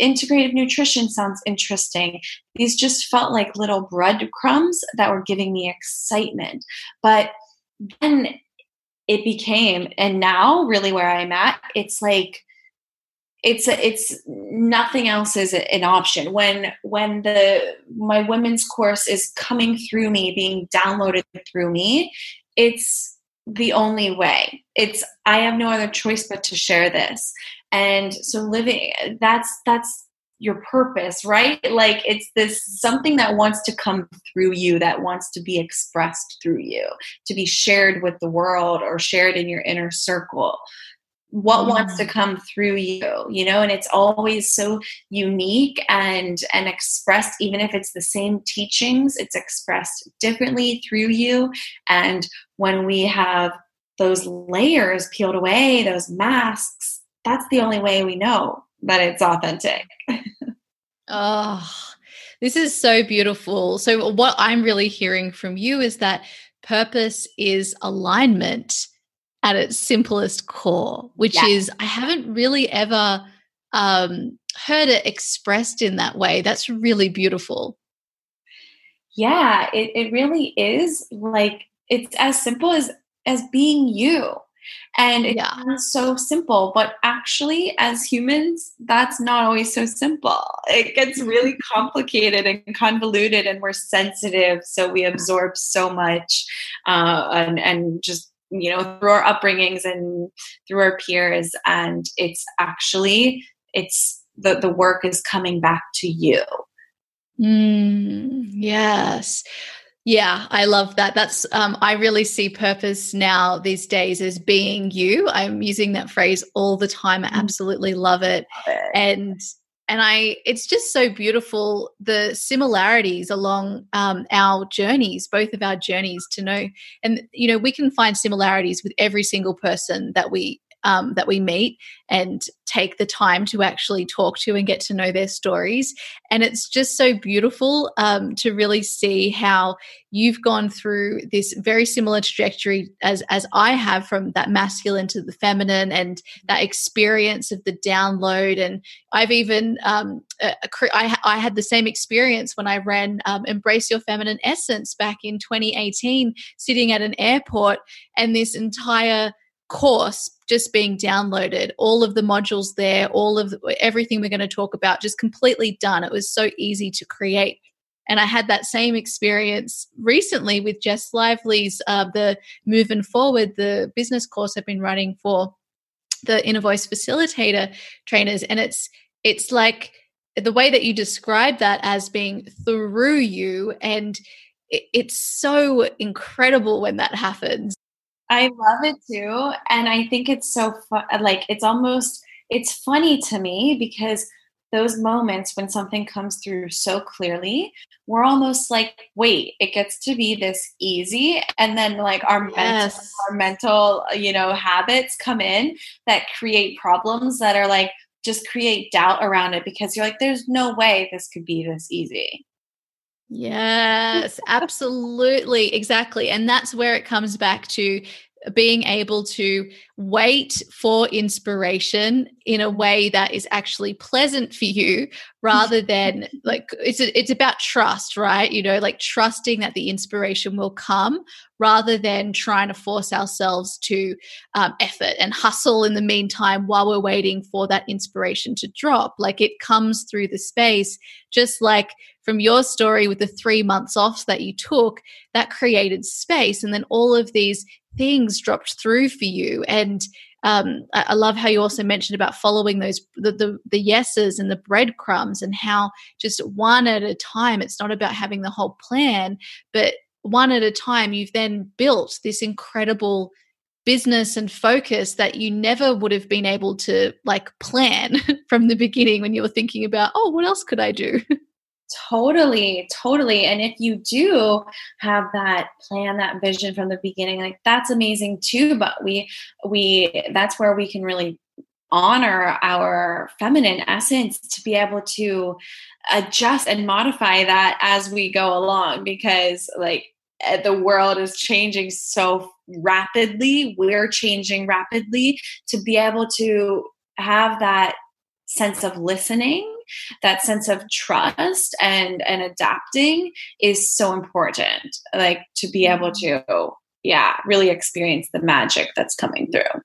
Integrative nutrition sounds interesting. These just felt like little breadcrumbs that were giving me excitement. But then it became, and now really where I'm at, it's like, it's it's nothing else is an option when when the my women's course is coming through me being downloaded through me it's the only way. It's I have no other choice but to share this. And so living that's that's your purpose, right? Like it's this something that wants to come through you, that wants to be expressed through you, to be shared with the world or shared in your inner circle what mm. wants to come through you you know and it's always so unique and and expressed even if it's the same teachings it's expressed differently through you and when we have those layers peeled away those masks that's the only way we know that it's authentic oh this is so beautiful so what i'm really hearing from you is that purpose is alignment at its simplest core, which yeah. is I haven't really ever um, heard it expressed in that way. That's really beautiful. Yeah, it, it really is like it's as simple as as being you. And it yeah. sounds so simple, but actually, as humans, that's not always so simple. It gets really complicated and convoluted, and we're sensitive, so we absorb so much, uh, and and just you know through our upbringings and through our peers and it's actually it's the the work is coming back to you mm, yes yeah, I love that. That's um, I really see purpose now these days as being you. I'm using that phrase all the time. I mm. absolutely love it. Love it. And and I, it's just so beautiful the similarities along um, our journeys, both of our journeys to know. And, you know, we can find similarities with every single person that we um, that we meet and take the time to actually talk to and get to know their stories. And it's just so beautiful um, to really see how you've gone through this very similar trajectory as as I have from that masculine to the feminine and that experience of the download. And I've even um, uh, I, I had the same experience when I ran um, Embrace Your Feminine Essence back in 2018, sitting at an airport, and this entire course just being downloaded all of the modules there all of everything we're going to talk about just completely done. It was so easy to create. And i had that same experience recently with jess lively's uh, the moving forward the business course i've been running for the inner voice facilitator trainers. And it's it's like the way that you describe that as being through you and it, it's so incredible when that happens I love it too. And I think it's so fun. Like, it's almost, it's funny to me because those moments when something comes through so clearly, we're almost like, wait, it gets to be this easy. And then like our yes. mental, our mental, uh, you know, habits come in that create problems that are like, just create doubt around it because you're like, there's no way this could be this easy. Yes, absolutely. Exactly. And that's where it comes back to being able to wait for inspiration in a way that is actually pleasant for you rather than like it's a, it's about trust right? You know like trusting that the inspiration will come rather than trying to force ourselves to um, effort and hustle in the meantime while we're waiting for that inspiration to drop. Like it comes through the space just like from your story with the three months off that you took that created space. And then all of these things dropped through for you. And um, I, I, love how you also mentioned about following those the, the, the yeses and the breadcrumbs and how just one at a time it's not about having the whole plan but one at a time you've then built this incredible business and focus that you never would have been able to like plan from the beginning when you were thinking about oh what else could i do Totally, totally. And if you do have that plan, that vision from the beginning, like that's amazing too. But we, we, that's where we can really honor our feminine essence to be able to adjust and modify that as we go along because like eh, the world is changing so rapidly we're changing rapidly to be able to have that sense of listening that sense of trust and and adapting is so important like to be able to yeah really experience the magic that's coming through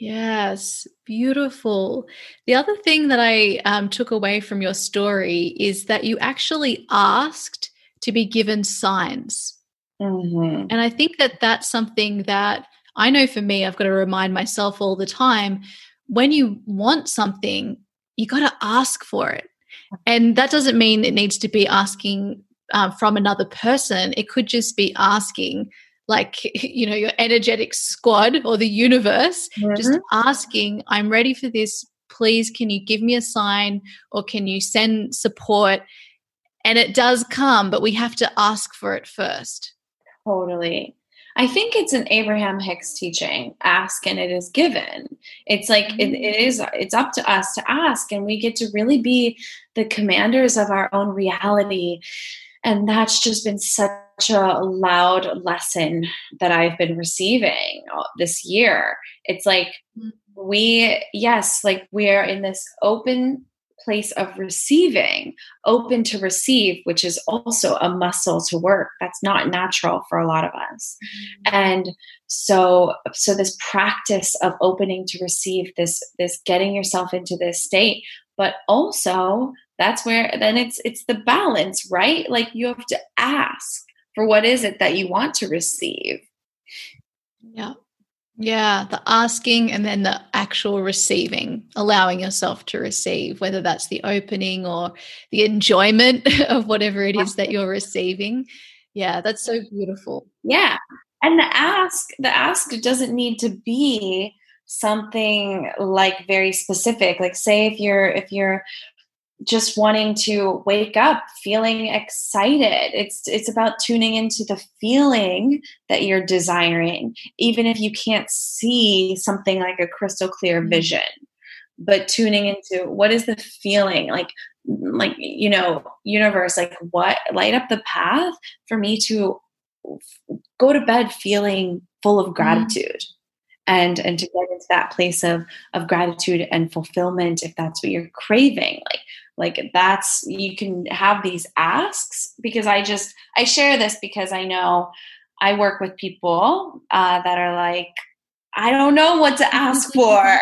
Yes, beautiful. The other thing that I um, took away from your story is that you actually asked to be given signs. Mm-hmm. And I think that that's something that I know for me, I've got to remind myself all the time when you want something, you got to ask for it. And that doesn't mean it needs to be asking uh, from another person. It could just be asking, like, you know, your energetic squad or the universe, mm-hmm. just asking, I'm ready for this. Please, can you give me a sign or can you send support? And it does come, but we have to ask for it first. Totally. I think it's an Abraham Hicks teaching ask and it is given. It's like it, it is it's up to us to ask and we get to really be the commanders of our own reality. And that's just been such a loud lesson that I've been receiving this year. It's like mm. we yes, like we're in this open place of receiving, open to receive, which is also a muscle to work. That's not natural for a lot of us. Mm-hmm. And so so this practice of opening to receive this this getting yourself into this state, but also that's where then it's it's the balance, right? Like you have to ask for what is it that you want to receive. Yeah. Yeah, the asking and then the actual receiving, allowing yourself to receive, whether that's the opening or the enjoyment of whatever it is that you're receiving. Yeah, that's so beautiful. Yeah. And the ask, the ask doesn't need to be something like very specific. Like say if you're if you're just wanting to wake up feeling excited it's it's about tuning into the feeling that you're desiring even if you can't see something like a crystal clear mm-hmm. vision but tuning into what is the feeling like like you know universe like what light up the path for me to go to bed feeling full of mm-hmm. gratitude and and to get into that place of of gratitude and fulfillment if that's what you're craving like like that's you can have these asks because i just i share this because i know i work with people uh, that are like i don't know what to ask for.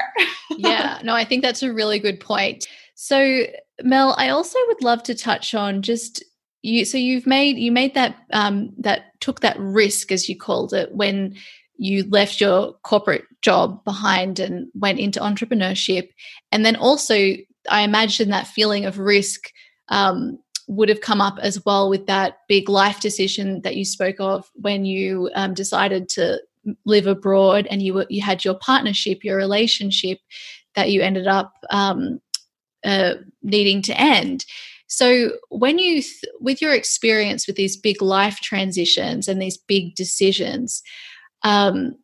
Yeah no i think that's a really good point. So mel i also would love to touch on just you so you've made you made that um that took that risk as you called it when you left your corporate job behind and went into entrepreneurship. And then also I imagine that feeling of risk um, would have come up as well with that big life decision that you spoke of when you um, decided to live abroad and you were, you had your partnership, your relationship that you ended up um, uh, needing to end. So, when you, th- with your experience with these big life transitions and these big decisions, um,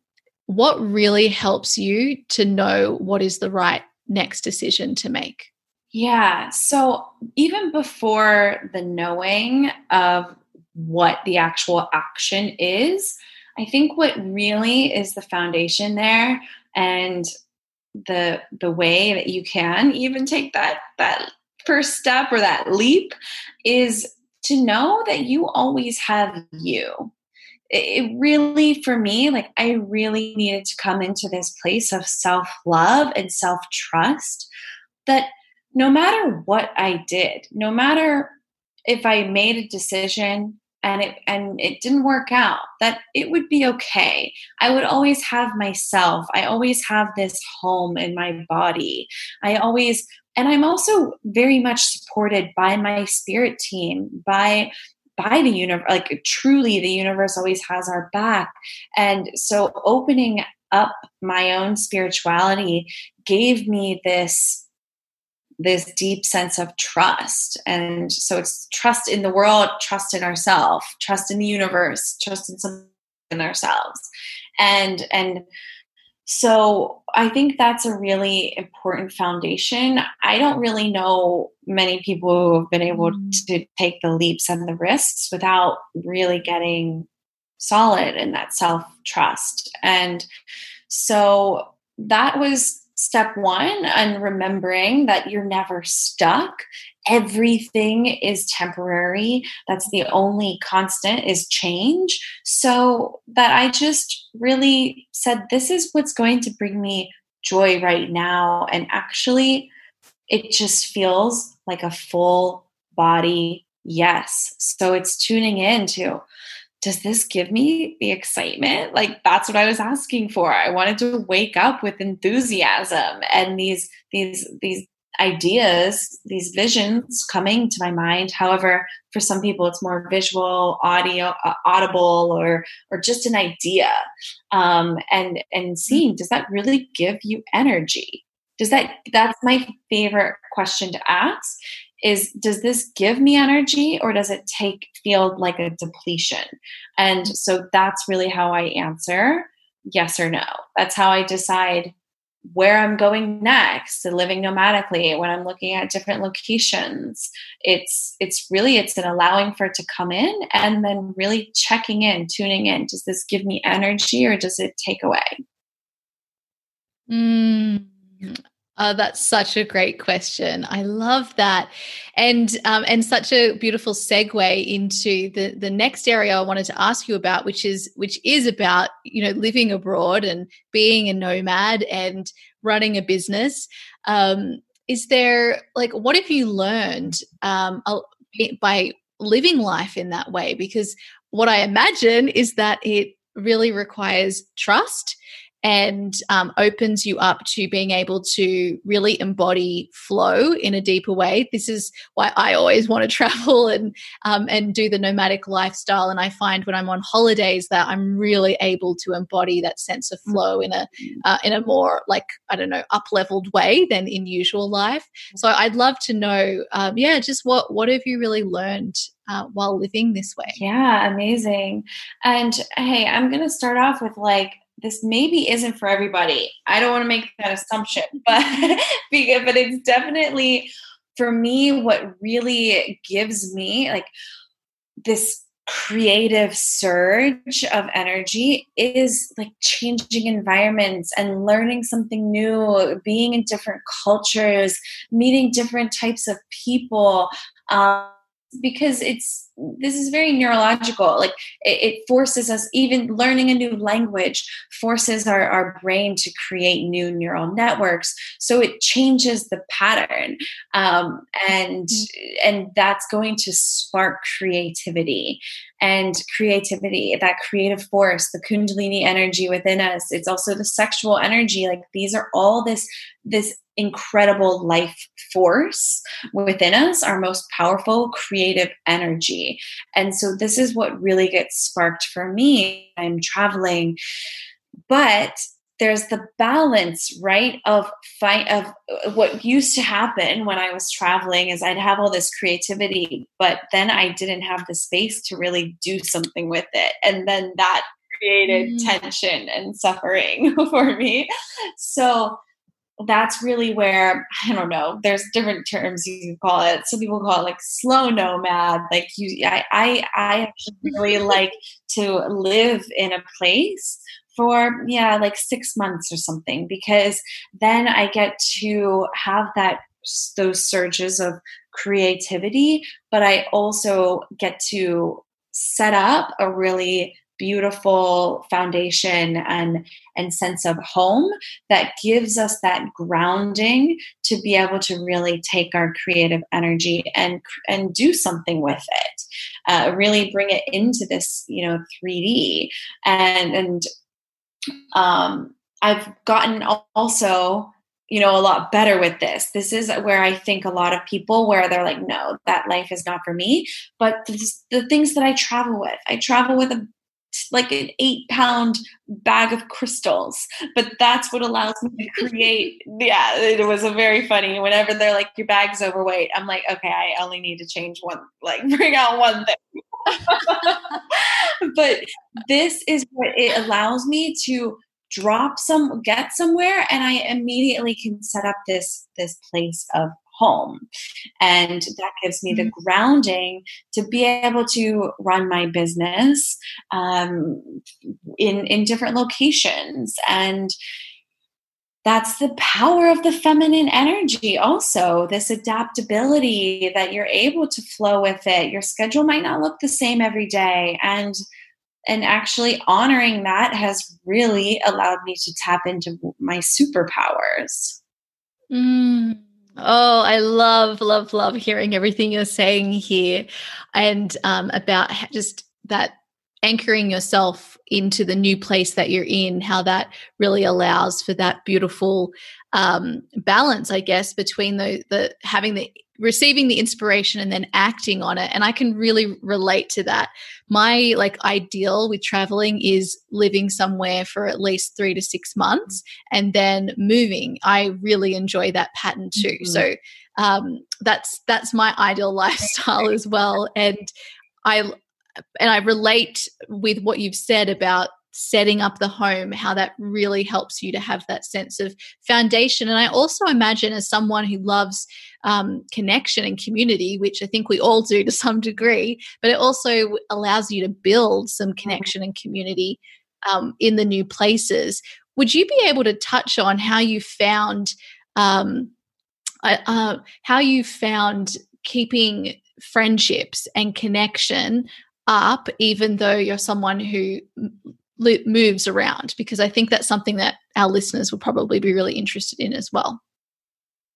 what really helps you to know what is the right next decision to make? Yeah. So even before the knowing of what the actual action is, I think what really is the foundation there and the the way that you can even take that that first step or that leap is to know that you always have you it really for me like i really needed to come into this place of self-love and self-trust that no matter what I did, no matter if I made a decision and it and it didn't work out, that it would be okay. I would always have myself. I always have this home in my body. I always and I'm also very much supported by my spirit team, by by the universe like truly the universe always has our back and so opening up my own spirituality gave me this this deep sense of trust. And so it's trust in the world, trust in ourselves, trust in the universe, trust in some in ourselves. And and so I think that's a really important foundation. I don't really know many people who have been able mm. to take the leaps and the risks without really getting solid in that self trust. And so that was step one and remembering that you're never stuck. Everything is temporary. That's the only constant is change. So that i just really said this is what's going to bring me joy right now. And actually it just feels like a full body yes. So it's tuning in to does this give me the excitement? Like that's what I was asking for. I wanted to wake up with enthusiasm and these these these ideas, these visions coming to my mind. However, for some people, it's more visual, audio, uh, audible, or or just an idea. Um, and and seeing does that really give you energy? Does that that's my favorite question to ask is does this give me energy or does it take feel like a depletion? And so that's really how i answer yes or no. That's how i decide where i'm going next living nomadically when i'm looking at different locations. It's it's really it's an allowing for it to come in and then really checking in tuning in. Does this give me energy or does it take away? Mm, uh, that's such a great question. I love that, and um, and such a beautiful segue into the the next area I wanted to ask you about, which is which is about you know living abroad and being a nomad and running a business. Um, is there like what have you learned um, by living life in that way? Because what I imagine is that it really requires trust and um, opens you up to being able to really embody flow in a deeper way. This is why I always want to travel and um, and do the nomadic lifestyle. And I find when I'm on holidays that I'm really able to embody that sense of flow in a uh, in a more like I don't know up leveled way than in usual life. So I'd love to know, um, yeah, just what what have you really learned uh, while living this way? Yeah, amazing. And hey, I'm gonna start off with like this maybe isn't for everybody. I don't want to make that assumption, but but it's definitely for me what really gives me like this creative surge of energy is like changing environments and learning something new, being in different cultures, meeting different types of people. Um, because it's this is very neurological like it, it, forces us even learning a new language forces our, our brain to create new neural networks so it changes the pattern um, and mm-hmm. and that's going to spark creativity and creativity that creative force the kundalini energy within us it's also the sexual energy like these are all this this incredible life force within us, our most powerful creative energy. And so this is what really gets sparked for me. I'm traveling, but there's the balance right of fight of uh, what used to happen when i was traveling is i'd have all this creativity but then i didn't have the space to really do something with it and then that created mm. tension and suffering for me so that's really where I don't know. There's different terms you call it. Some people call it like slow nomad. Like you, I, I, I actually really like to live in a place for yeah, like six months or something, because then I get to have that those surges of creativity, but I also get to set up a really beautiful foundation and and sense of home that gives us that grounding to be able to really take our creative energy and and do something with it. Uh, really bring it into this you know 3d and and um, i've gotten also you know a lot better with this. This is where i think a lot of people where they're like no that life is not for me. But this, the things that i travel with i travel with a like an eight pound bag of crystals. But that's what allows me to create yeah it was a very funny whenever they're like your bag's overweight i'm like okay i only need to change one like bring out one thing. But this is what it allows me to drop some get somewhere and i immediately can set up this this place of home. And that gives me the mm-hmm. grounding to be able to run my business um, in, in different locations. And that's the power of the feminine energy also this adaptability that you're able to flow with it your schedule might not look the same every day and and actually honoring that has really allowed me to tap into my superpowers mm. Oh, I love, love, love hearing everything you're saying here and um, about just that anchoring yourself into the new place that you're in, how that really allows for that beautiful um, balance, I guess, between the, the having the receiving the inspiration and then acting on it. And i can really relate to that. My like ideal with traveling is living somewhere for at least 3 to 6 months and then moving. I really enjoy that pattern too. Mm-hmm. so um, that's that's my ideal lifestyle as well. And i and i relate with what you've said about setting up the home, how that really helps you to have that sense of foundation. And I also imagine, as someone who loves um, connection and community, which I think we all do to some degree, but it also allows you to build some mm-hmm. connection and community um, in the new places. Would you be able to touch on how you found? Um, uh, how you found keeping friendships and connection up, even though you're someone who moves around because I think that's something that our listeners will probably be really interested in as well.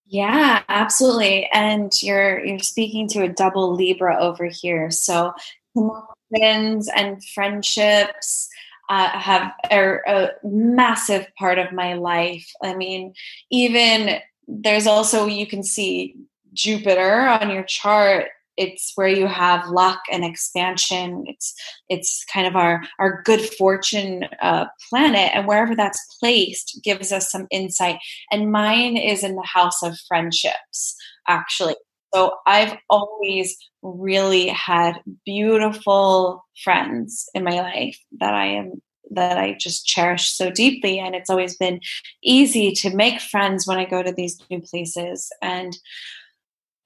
Yeah, absolutely. And you're you're speaking to a double Libra over here. So connections and friendships uh, have are a massive part of my life. I mean, even there's also you can see Jupiter on your chart it's where you have luck and expansion it's it's kind of our our good fortune uh, planet and wherever that's placed gives us some insight and mine is in the house of friendships actually so i've always really had beautiful friends in my life that i am that I just cherish so deeply. And it's always been easy to make friends when I go to these new places. And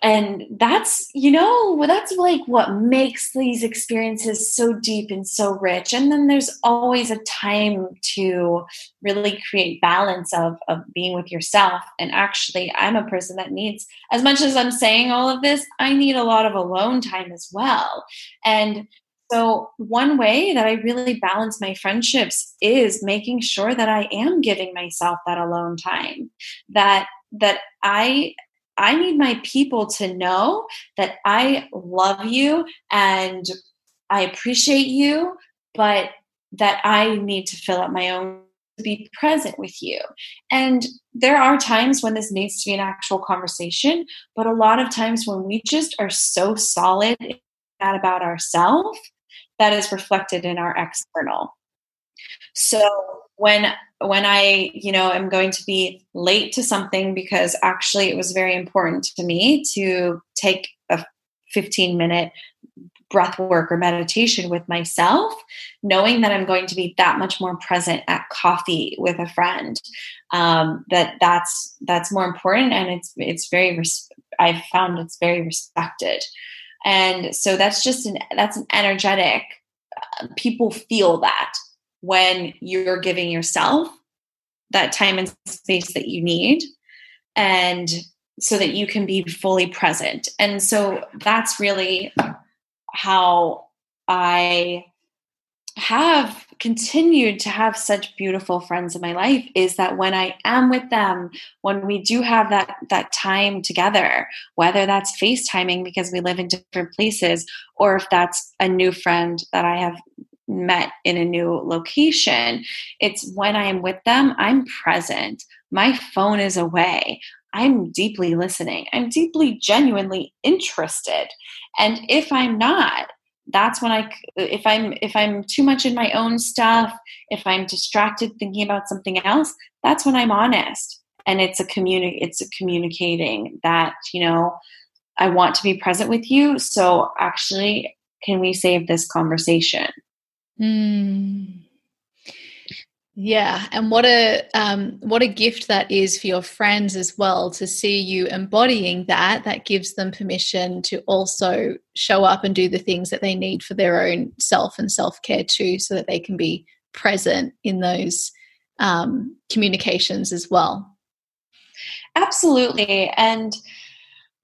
and that's you know that's like what makes these experiences so deep and so rich. And then there's always a time to really create balance of of being with yourself. And actually i'm a person that needs as much as i'm saying all of this i need a lot of alone time as well. And so one way that i really balance my friendships is making sure that i am giving myself that alone time that that i I need my people to know that I love you and I appreciate you, but that I need to fill up my own to be present with you. And there are times when this needs to be an actual conversation, but a lot of times when we just are so solid that about ourselves, that is reflected in our external. So when when I, you know, am going to be late to something because actually it was very important to me to take a 15 minute breath work or meditation with myself, knowing that I'm going to be that much more present at coffee with a friend. Um, that that's that's more important, and it's it's very res- I've found it's very respected, and so that's just an that's an energetic. Uh, people feel that when you're giving yourself that time and space that you need and so that you can be fully present. And so that's really how i have continued to have such beautiful friends in my life is that when i am with them when we do have that that time together whether that's facetiming because we live in different places or if that's a new friend that i have met in a new location. It's when I am with them, I'm present. My phone is away. I'm deeply listening. I'm deeply, genuinely interested. And if I'm not, that's when I if I'm if I'm too much in my own stuff, if I'm distracted thinking about something else, that's when I'm honest. And it's a communi- it's a communicating that, you know, I want to be present with you. So actually, can we save this conversation? Mm. Yeah, and what a um, what a gift that is for your friends as well to see you embodying that. That gives them permission to also show up and do the things that they need for their own self and self care too, so that they can be present in those um, communications as well. Absolutely, and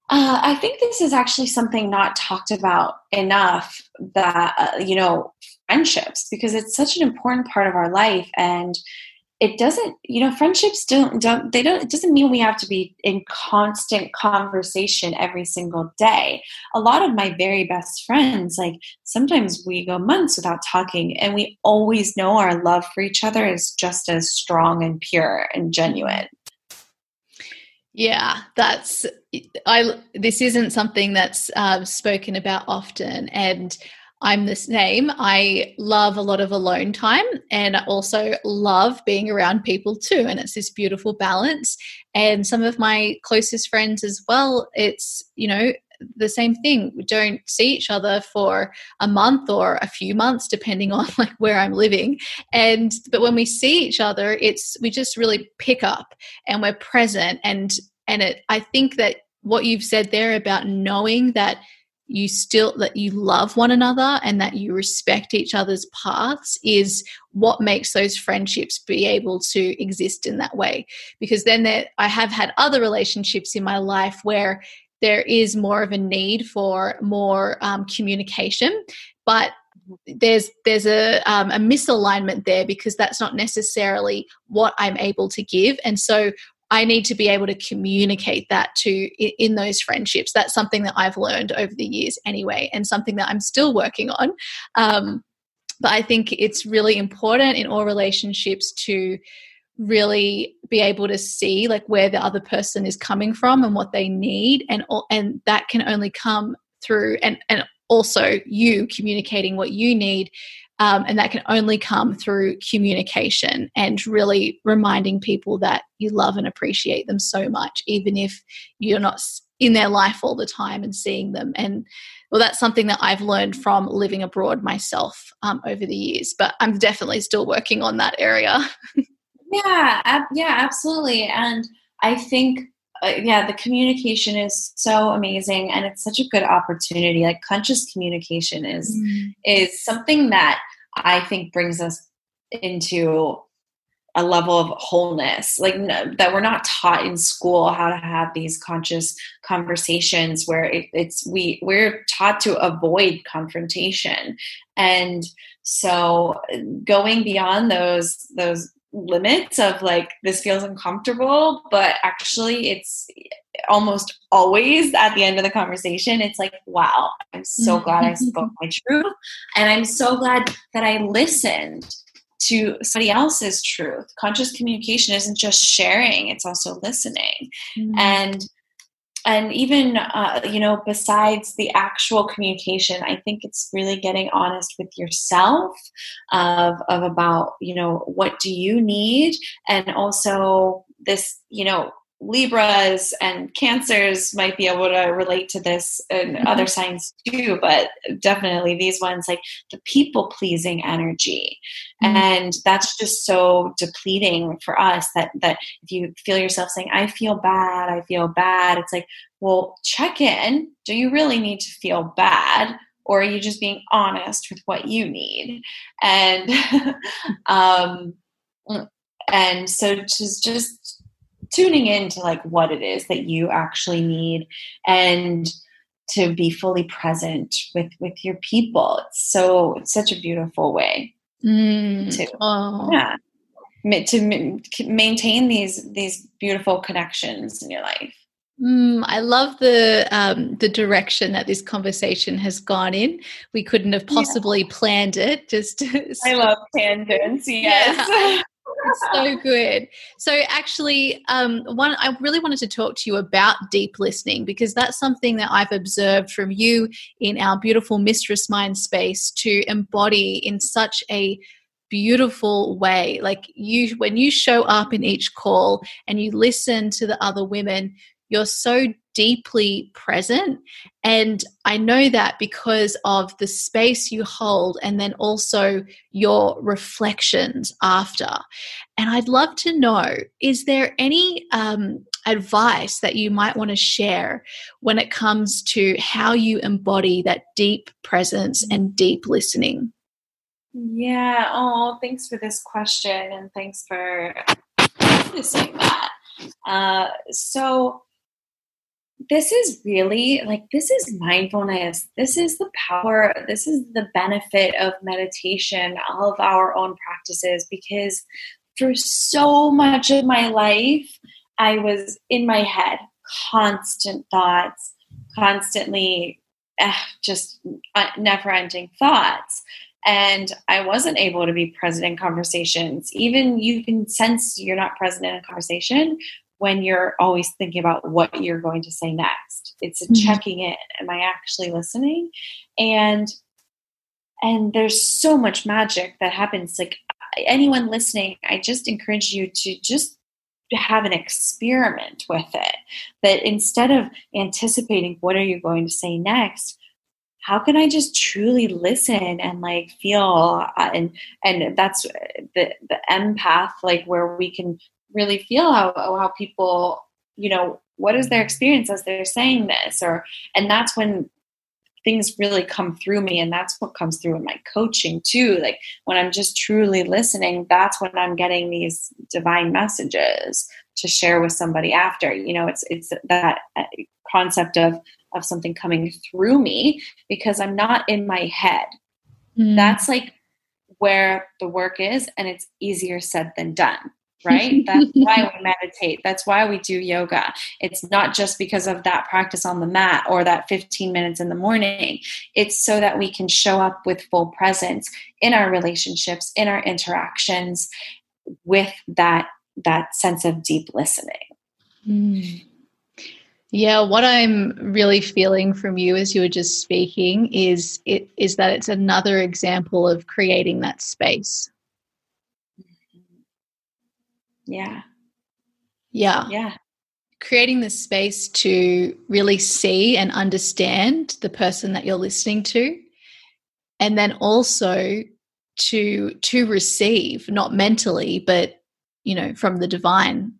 uh, I think this is actually something not talked about enough. That uh, you know, friendships because it's such an important part of our life. And it doesn't you know friendships don't don't they don't it doesn't mean we have to be in constant conversation every single day. A lot of my very best friends like sometimes we go months without talking and we always know our love for each other is just as strong and pure and genuine. Yeah that's i this isn't something that's uh, spoken about often. And I'm the same. I love a lot of alone time and I also love being around people too. And it's this beautiful balance. And some of my closest friends as well, it's, you know, the same thing. We don't see each other for a month or a few months, depending on like where I'm living. And but when we see each other, it's we just really pick up and we're present. And and it, I think that what you've said there about knowing that you still that you love one another and that you respect each other's paths is what makes those friendships be able to exist in that way. Because then there i have had other relationships in my life where there is more of a need for more um, communication but there's there's a um, a misalignment there because that's not necessarily what I'm able to give, and so I need to be able to communicate that to in those friendships. That's something that I've learned over the years anyway, and something that I'm still working on. Um, but I think it's really important in all relationships to really be able to see like where the other person is coming from and what they need and and that can only come through and and also you communicating what you need um, and that can only come through communication and really reminding people that you love and appreciate them so much even if you're not in their life all the time and seeing them. And well that's something that i've learned from living abroad myself um, over the years but i'm definitely still working on that area. Yeah ab- yeah absolutely. And i think uh, yeah the communication is so amazing and it's such a good opportunity. Like conscious communication is mm. is something that i think brings us into a level of wholeness. Like no, that we're not taught in school how to have these conscious conversations where it, it's we we're taught to avoid confrontation. And so going beyond those those limits of like this feels uncomfortable but actually it's almost always at the end of the conversation it's like wow i'm so glad i spoke my truth and i'm so glad that i listened to somebody else's truth. Conscious communication isn't just sharing it's also listening. Mm-hmm. and and even uh, you know besides the actual communication i think it's really getting honest with yourself of, of about you know what do you need? And also this you know Libras and Cancers might be able to relate to this and mm-hmm. other signs too, but definitely these ones like the people pleasing energy. Mm-hmm. And that's just so depleting for us that that if you feel yourself saying, I feel bad, I feel bad, it's like, well, check in. Do you really need to feel bad? Or are you just being honest with what you need? And um and so just just tuning into like what it is that you actually need and to be fully present with with your people it's so it's such a beautiful way mm. to oh. yeah to maintain these these beautiful connections in your life Mm, I love the um, the direction that this conversation has gone in. We couldn't have possibly yeah. planned it. Just I love tangents. Yes. Yeah. so good. So actually, um, one I really wanted to talk to you about deep listening because that's something that I've observed from you in our beautiful mistress mind space to embody in such a beautiful way like you when you show up in each call and you listen to the other women you're so deeply present. And I know that because of the space you hold and then also your reflections after. And I'd love to know is there any um, advice that you might want to share when it comes to how you embody that deep presence and deep listening? Yeah. Oh, thanks for this question and thanks for saying that. Uh, so, this is really like this is mindfulness this is the power this is the benefit of meditation all of our own practices because for so much of my life i was in my head constant thoughts constantly eh, just uh, never ending thoughts and I wasn't able to be present in conversations. Even you can sense you're not present in a conversation when you're always thinking about what you're going to say next. It's mm-hmm. checking in. Am I actually listening? And and there's so much magic that happens. Like anyone listening, I just encourage you to just have an experiment with it. That instead of anticipating what are you going to say next, how can I just truly listen and like feel uh, and and that's the the empath like where we can really feel how how people you know what is their experience as they're saying this or and that's when things really come through me and that's what comes through in my coaching too like when i'm just truly listening that's when i'm getting these divine messages to share with somebody after you know it's it's that uh, concept of of something coming through me because i'm not in my head. Mm. that's like where the work is and it's easier said than done right? That's why we meditate. That's why we do yoga. It's not just because of that practice on the mat or that 15 minutes in the morning. It's so that we can show up with full presence in our relationships, in our interactions with that that sense of deep listening. Mm. Yeah, what I'm really feeling from you as you were just speaking is it is that it's another example of creating that space. Yeah. Yeah. Yeah. Creating the space to really see and understand the person that you're listening to. And then also to to receive, not mentally, but you know, from the divine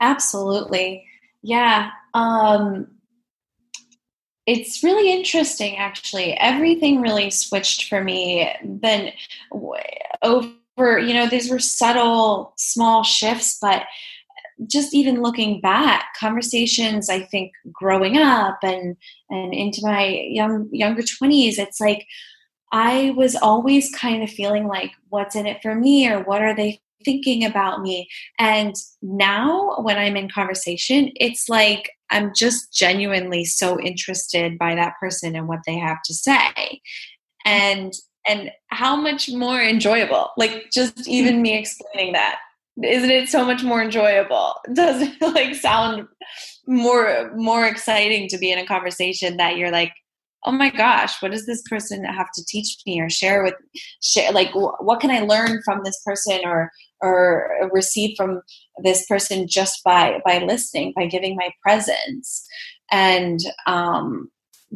Absolutely. Yeah. Um, it's really interesting, actually. Everything really switched for me. Then over, you know, these were subtle, small shifts, but just even looking back, conversations I think growing up and and into my young younger twenties, it's like I was always kind of feeling like, what's in it for me, or what are they thinking about me. And now when I'm in conversation, it's like I'm just genuinely so interested by that person and what they have to say. And and how much more enjoyable. Like just even me explaining that. Isn't it so much more enjoyable? Does it like sound more more exciting to be in a conversation that you're like oh my gosh what does this person have to teach me or share with share like what can i learn from this person or or receive from this person just by by listening by giving my presence and um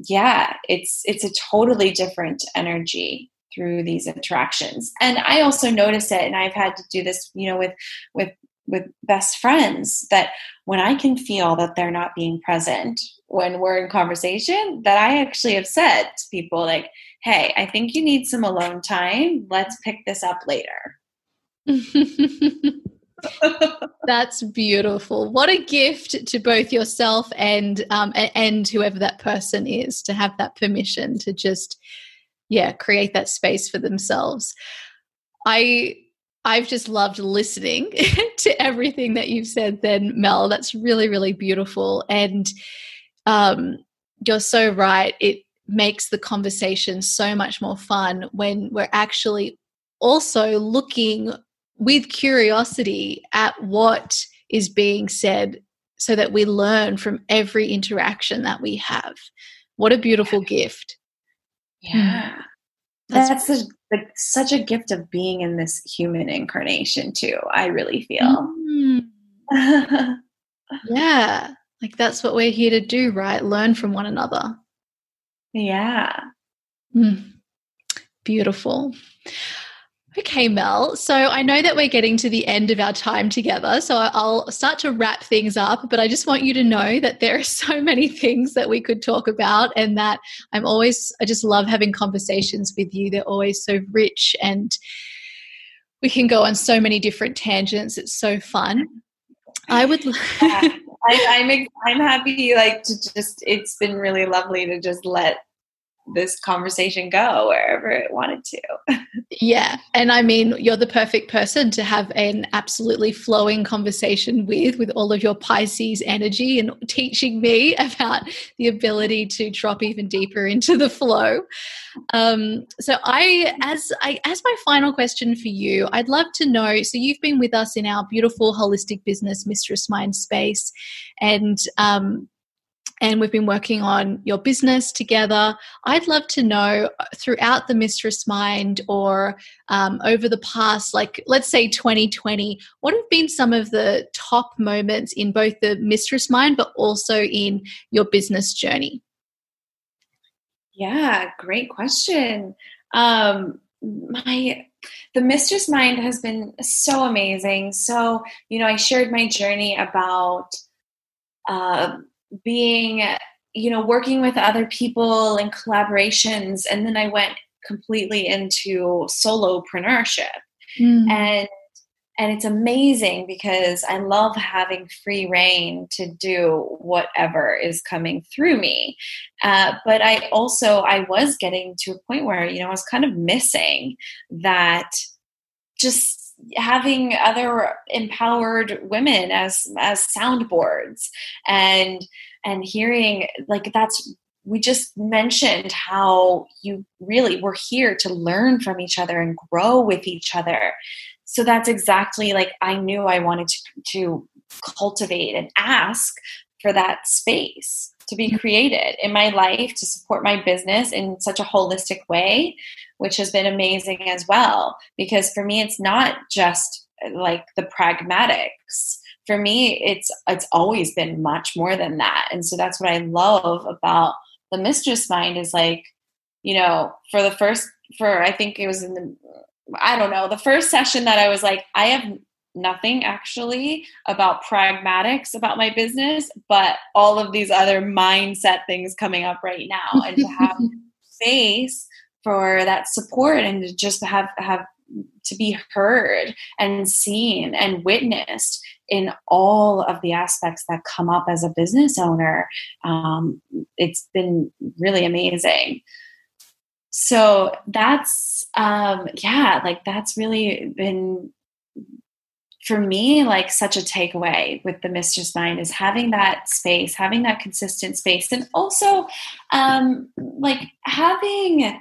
yeah it's it's a totally different energy through these interactions and i also notice it and i've had to do this you know with with with best friends that when I can feel that they're not being present when we're in conversation, that I actually have said to people like, "Hey, I think you need some alone time. Let's pick this up later." That's beautiful. What a gift to both yourself and um, and whoever that person is to have that permission to just yeah create that space for themselves. I I've just loved listening to everything that you've said then, Mel. That's really, really beautiful. And um, you're so right. It makes the conversation so much more fun when we're actually also looking with curiosity at what is being said so that we learn from every interaction that we have. What a beautiful gift. Yeah. That's, That's like such a gift of being in this human incarnation too i really feel. Mm. yeah. Like that's what we're here to do right? Learn from one another. Yeah. Mm. beautiful Okay, Mel. So I know that we're getting to the end of our time together. So I'll start to wrap things up, but I just want you to know that there are so many things that we could talk about, and that I'm always, I just love having conversations with you. They're always so rich, and we can go on so many different tangents. It's so fun. I would. I, I'm I'm happy. Like to just, it's been really lovely to just let this conversation go wherever it wanted to. yeah. And I mean, you're the perfect person to have an absolutely flowing conversation with, with all of your Pisces energy and teaching me about the ability to drop even deeper into the flow. Um, so I, as I, as my final question for you, I'd love to know, so you've been with us in our beautiful holistic business mistress mind space and, um, and we've been working on your business together. I'd love to know uh, throughout the Mistress Mind or um, over the past, like let's say 2020, what have been some of the top moments in both the Mistress Mind but also in your business journey? Yeah, great question. Um, my the mistress mind has been so amazing so you know i shared my journey about uh, being you know working with other people and collaborations and then i went completely into solopreneurship mm. and and it's amazing because i love having free reign to do whatever is coming through me uh, but i also i was getting to a point where you know i was kind of missing that just having other empowered women as as soundboards and and hearing like that's we just mentioned how you really were here to learn from each other and grow with each other. So that's exactly like i knew i wanted to, to cultivate and ask for that space to be mm-hmm. created in my life to support my business in such a holistic way, which has been amazing as well. Because for me, it's not just like the pragmatics. For me, it's it's always been much more than that. And so that's what I love about the mistress mind is like, you know, for the first for I think it was in the I don't know, the first session that I was like, I have nothing actually about pragmatics about my business, but all of these other mindset things coming up right now. And to have space for that support and to just have have to be heard and seen and witnessed in all of the aspects that come up as a business owner um, it's been really amazing. So that's um yeah like that's really been for me like such a takeaway with the mistress mind is having that space having that consistent space and also um like having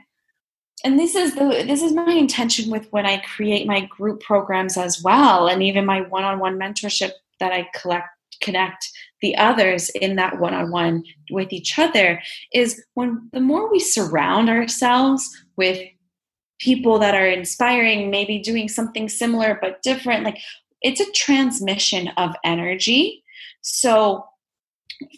and this is the this is my intention with when i create my group programs as well and even my one-on-one mentorship that i collect connect the others in that one-on-one with each other is when the more we surround ourselves with people that are inspiring maybe doing something similar but different like it's a transmission of energy. So,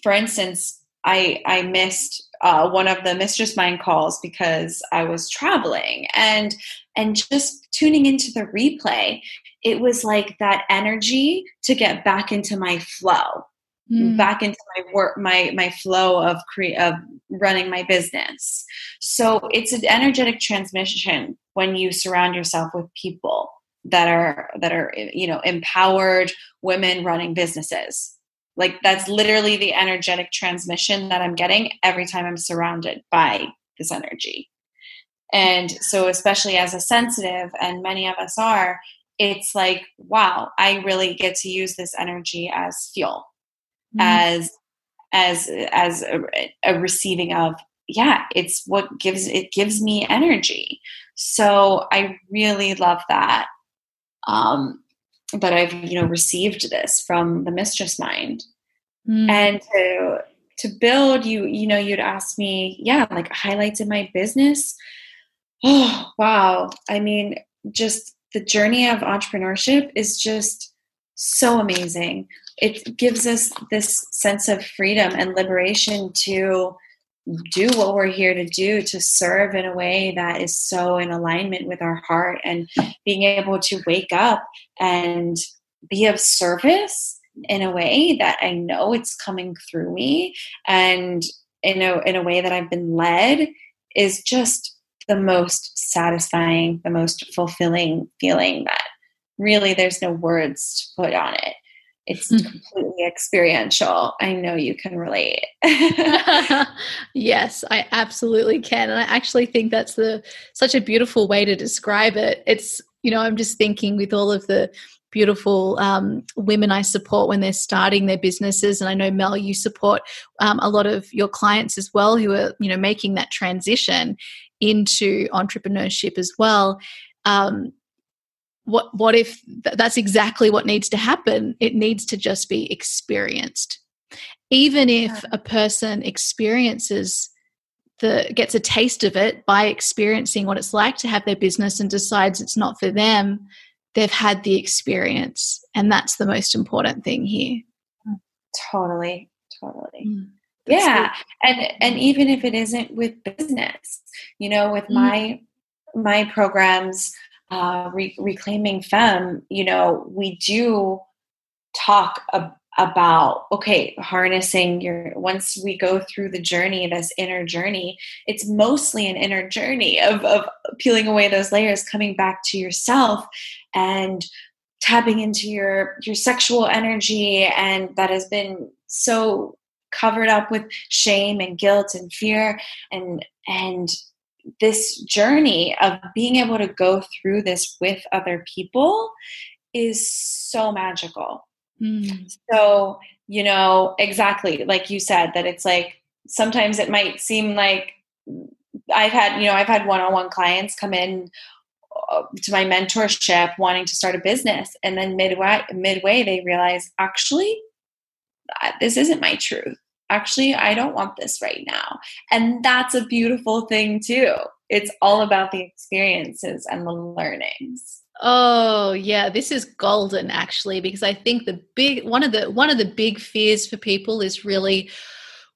for instance, I I missed uh, one of the Mistress Mind calls because I was traveling, and and just tuning into the replay, it was like that energy to get back into my flow, mm. back into my work, my my flow of cre- of running my business. So it's an energetic transmission when you surround yourself with people that are that are you know empowered women running businesses like that's literally the energetic transmission that i'm getting every time i'm surrounded by this energy. And so especially as a sensitive and many of us are it's like wow i really get to use this energy as fuel. Mm-hmm. as as as a, a receiving of yeah it's what gives it gives me energy. So i really love that. Um, but I've you know received this from the mistress mind, mm. and to to build you you know you'd ask me yeah like highlights in my business. Oh wow! I mean, just the journey of entrepreneurship is just so amazing. It gives us this sense of freedom and liberation to do what we're here to do to serve in a way that is so in alignment with our heart and being able to wake up and be of service in a way that I know it's coming through me and in a in a way that I've been led is just the most satisfying, the most fulfilling feeling that really there's no words to put on it. It's hmm. completely experiential. I know you can relate. yes, I absolutely can. And I actually think that's the such a beautiful way to describe it. It's, you know, I'm just thinking with all of the beautiful um, women I support when they're starting their businesses. And I know Mel, you support um, a lot of your clients as well who are, you know, making that transition into entrepreneurship as well. Um, what what if th- that's exactly what needs to happen. It needs to just be experienced. Even if a person experiences the gets a taste of it by experiencing what it's like to have their business and decides it's not for them they've had the experience and that's the most important thing here. Totally. Totally. Mm, yeah. and and even if it isn't with business you know with mm. my my programs uh, Re- reclaiming femme you know we do talk ab- about okay harnessing your once we go through the journey this inner journey it's mostly an inner journey of, of peeling away those layers coming back to yourself and tapping into your your sexual energy and that has been so covered up with shame and guilt and fear and and this journey of being able to go through this with other people is so magical. Mm. So, you know, exactly like you said, that it's like sometimes it might seem like I've had, you know, I've had one on one clients come in uh, to my mentorship wanting to start a business. And then midway, midway they realize, actually, this isn't my truth. Actually, I don't want this right now. And that's a beautiful thing, too. It's all about the experiences and the learnings. Oh, yeah, this is golden actually because I think the big one of the one of the big fears for people is really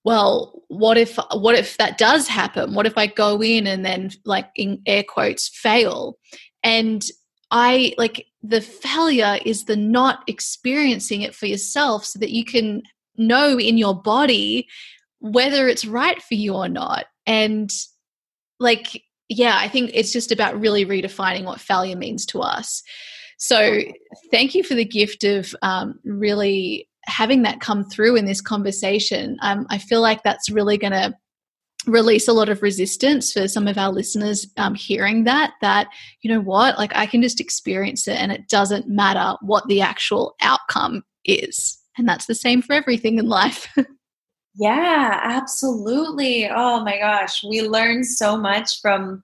well, what if what if that does happen? What if I go in and then like in air quotes fail? And I like the failure is the not experiencing it for yourself so that you can know in your body whether it's right for you or not. And like yeah, I think it's just about really redefining what failure means to us. So, thank you for the gift of um, really having that come through in this conversation. Um, I feel like that's really going to release a lot of resistance for some of our listeners um, hearing that that you know what like i can just experience it and it doesn't matter what the actual outcome is and that's the same for everything in life. Yeah, absolutely. Oh my gosh, we learn so much from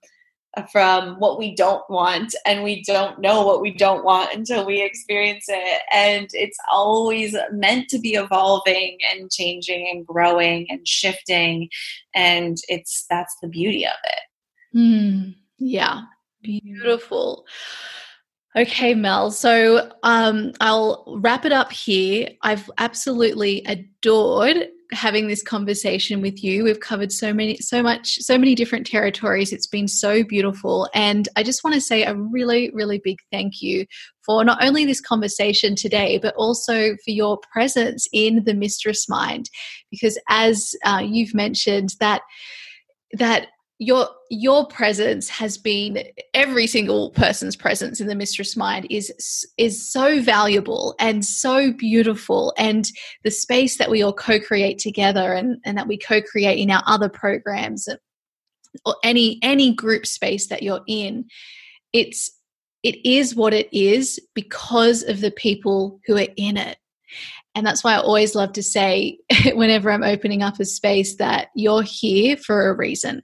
from what we don't want and we don't know what we don't want until we experience it. And it's always meant to be evolving and changing and growing and shifting and it's that's the beauty of it. Mm, yeah. Beautiful Okay, Mel. So um, I'll wrap it up here. I've absolutely adored having this conversation with you. We've covered so many, so much, so many different territories. It's been so beautiful. And I just want to say a really, really big thank you for not only this conversation today, but also for your presence in the mistress mind. Because as uh, you've mentioned, that that your your presence has been every single person's presence in the mistress mind is is so valuable and so beautiful and the space that we all co-create together and, and that we co-create in our other programs or any any group space that you're in it's it is what it is because of the people who are in it and that's why I always love to say, whenever I'm opening up a space, that you're here for a reason.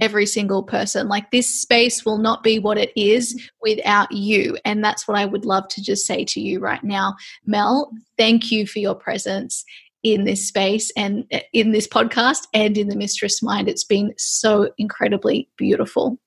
Every single person. Like this space will not be what it is without you. And that's what I would love to just say to you right now. Mel, thank you for your presence in this space and uh, in this podcast and in the Mistress Mind. It's been so incredibly beautiful.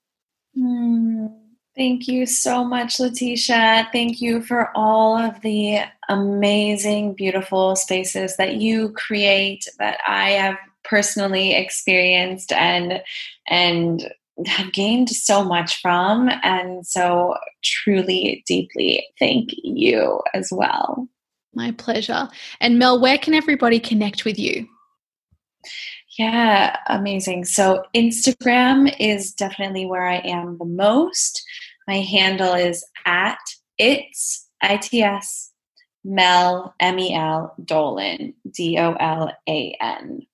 Mm. Thank you so much, Letitia. Thank you for all of the amazing, beautiful spaces that you create that I have personally experienced and and have gained so much from. And so truly deeply thank you as well. My pleasure. And mel where can everybody connect with you? Yeah amazing. So instagram is definitely where i am the most. My handle is at it's its mel m-e-l dolan d-o-l-a-n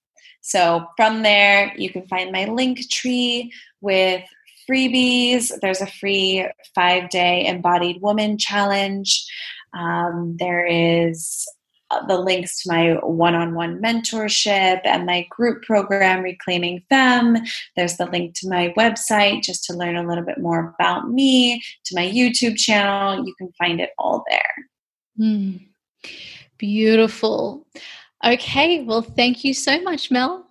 so from there, you can find my link tree with freebies. There's a free five day embodied woman challenge. Um, there is uh, the links to my one on one mentorship and my group program, Reclaiming Femme. There's the link to my website just to learn a little bit more about me, to my YouTube channel. You can find it all there. Mm, beautiful. Okay, well, thank you so much, Mel.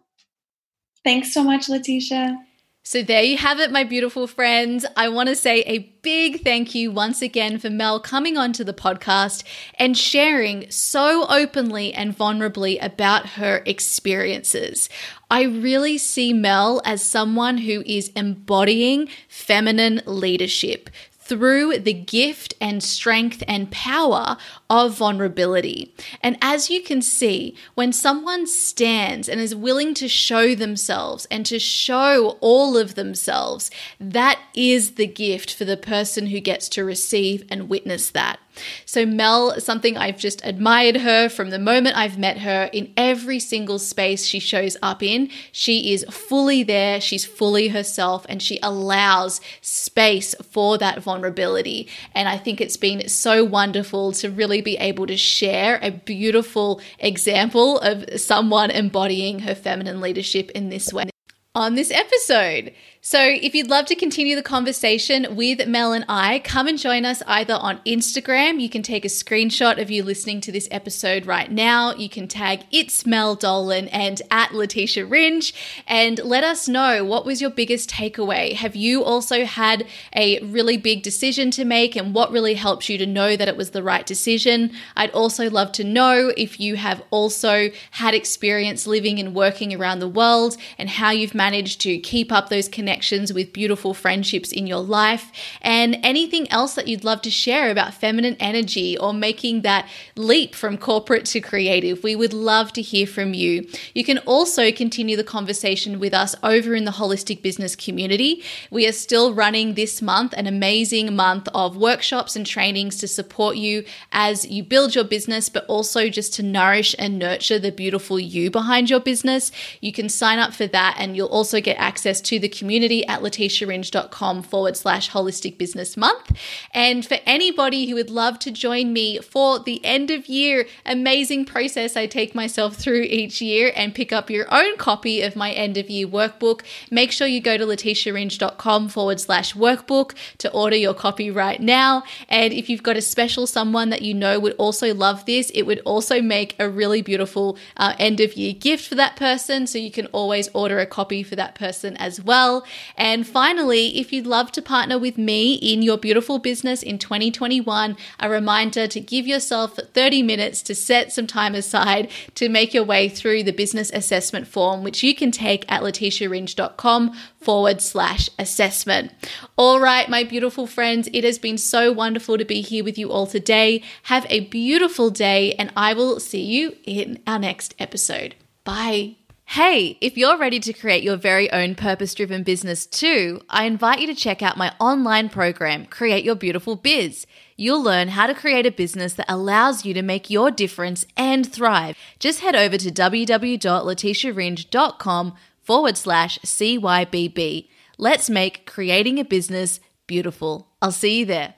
Thanks so much, Letitia. So, there you have it, my beautiful friends. I want to say a big thank you once again for Mel coming onto the podcast and sharing so openly and vulnerably about her experiences. I really see Mel as someone who is embodying feminine leadership through the gift and strength and power of vulnerability. And as you can see, when someone stands and is willing to show themselves and to show all of themselves, that is the gift for the person who gets to receive and witness that. So, Mel, something I've just admired her from the moment I've met her in every single space she shows up in. She is fully there, she's fully herself, and she allows space for that vulnerability. And I think it's been so wonderful to really be able to share a beautiful example of someone embodying her feminine leadership in this way on this episode. So, if you'd love to continue the conversation with Mel and I, come and join us either on Instagram. You can take a screenshot of you listening to this episode right now. You can tag It's Mel Dolan and at Letitia Ringe and let us know what was your biggest takeaway. Have you also had a really big decision to make and what really helps you to know that it was the right decision? I'd also love to know if you have also had experience living and working around the world and how you've managed to keep up those connections with beautiful friendships in your life, and anything else that you'd love to share about feminine energy or making that leap from corporate to creative. We would love to hear from you. You can also continue the conversation with us over in the holistic business community. We are still running this month an amazing month of workshops and trainings to support you as you build your business, but also just to nourish and nurture the beautiful you behind your business. You can sign up for that and you'll also get access to the community at letitiaringe.com forward slash holistic business month. And for anybody who would love to join me for the end of year amazing process I take myself through each year and pick up your own copy of my end of year workbook, make sure you go to letitiaringe.com forward slash workbook to order your copy right now. And if you've got a special someone that you know would also love this, it would also make a really beautiful uh, end of year gift for that person. So you can always order a copy for that person as well. And finally, if you'd love to partner with me in your beautiful business in 2021, a reminder to give yourself 30 minutes to set some time aside to make your way through the business assessment form, which you can take at letitiaringe.com forward slash assessment. All right, my beautiful friends, it has been so wonderful to be here with you all today. Have a beautiful day, and I will see you in our next episode. Bye. Hey, if you're ready to create your very own purpose driven business too, I invite you to check out my online program, Create Your Beautiful Biz. You'll learn how to create a business that allows you to make your difference and thrive. Just head over to www.letitiaringe.com forward slash CYBB. Let's make creating a business beautiful. I'll see you there.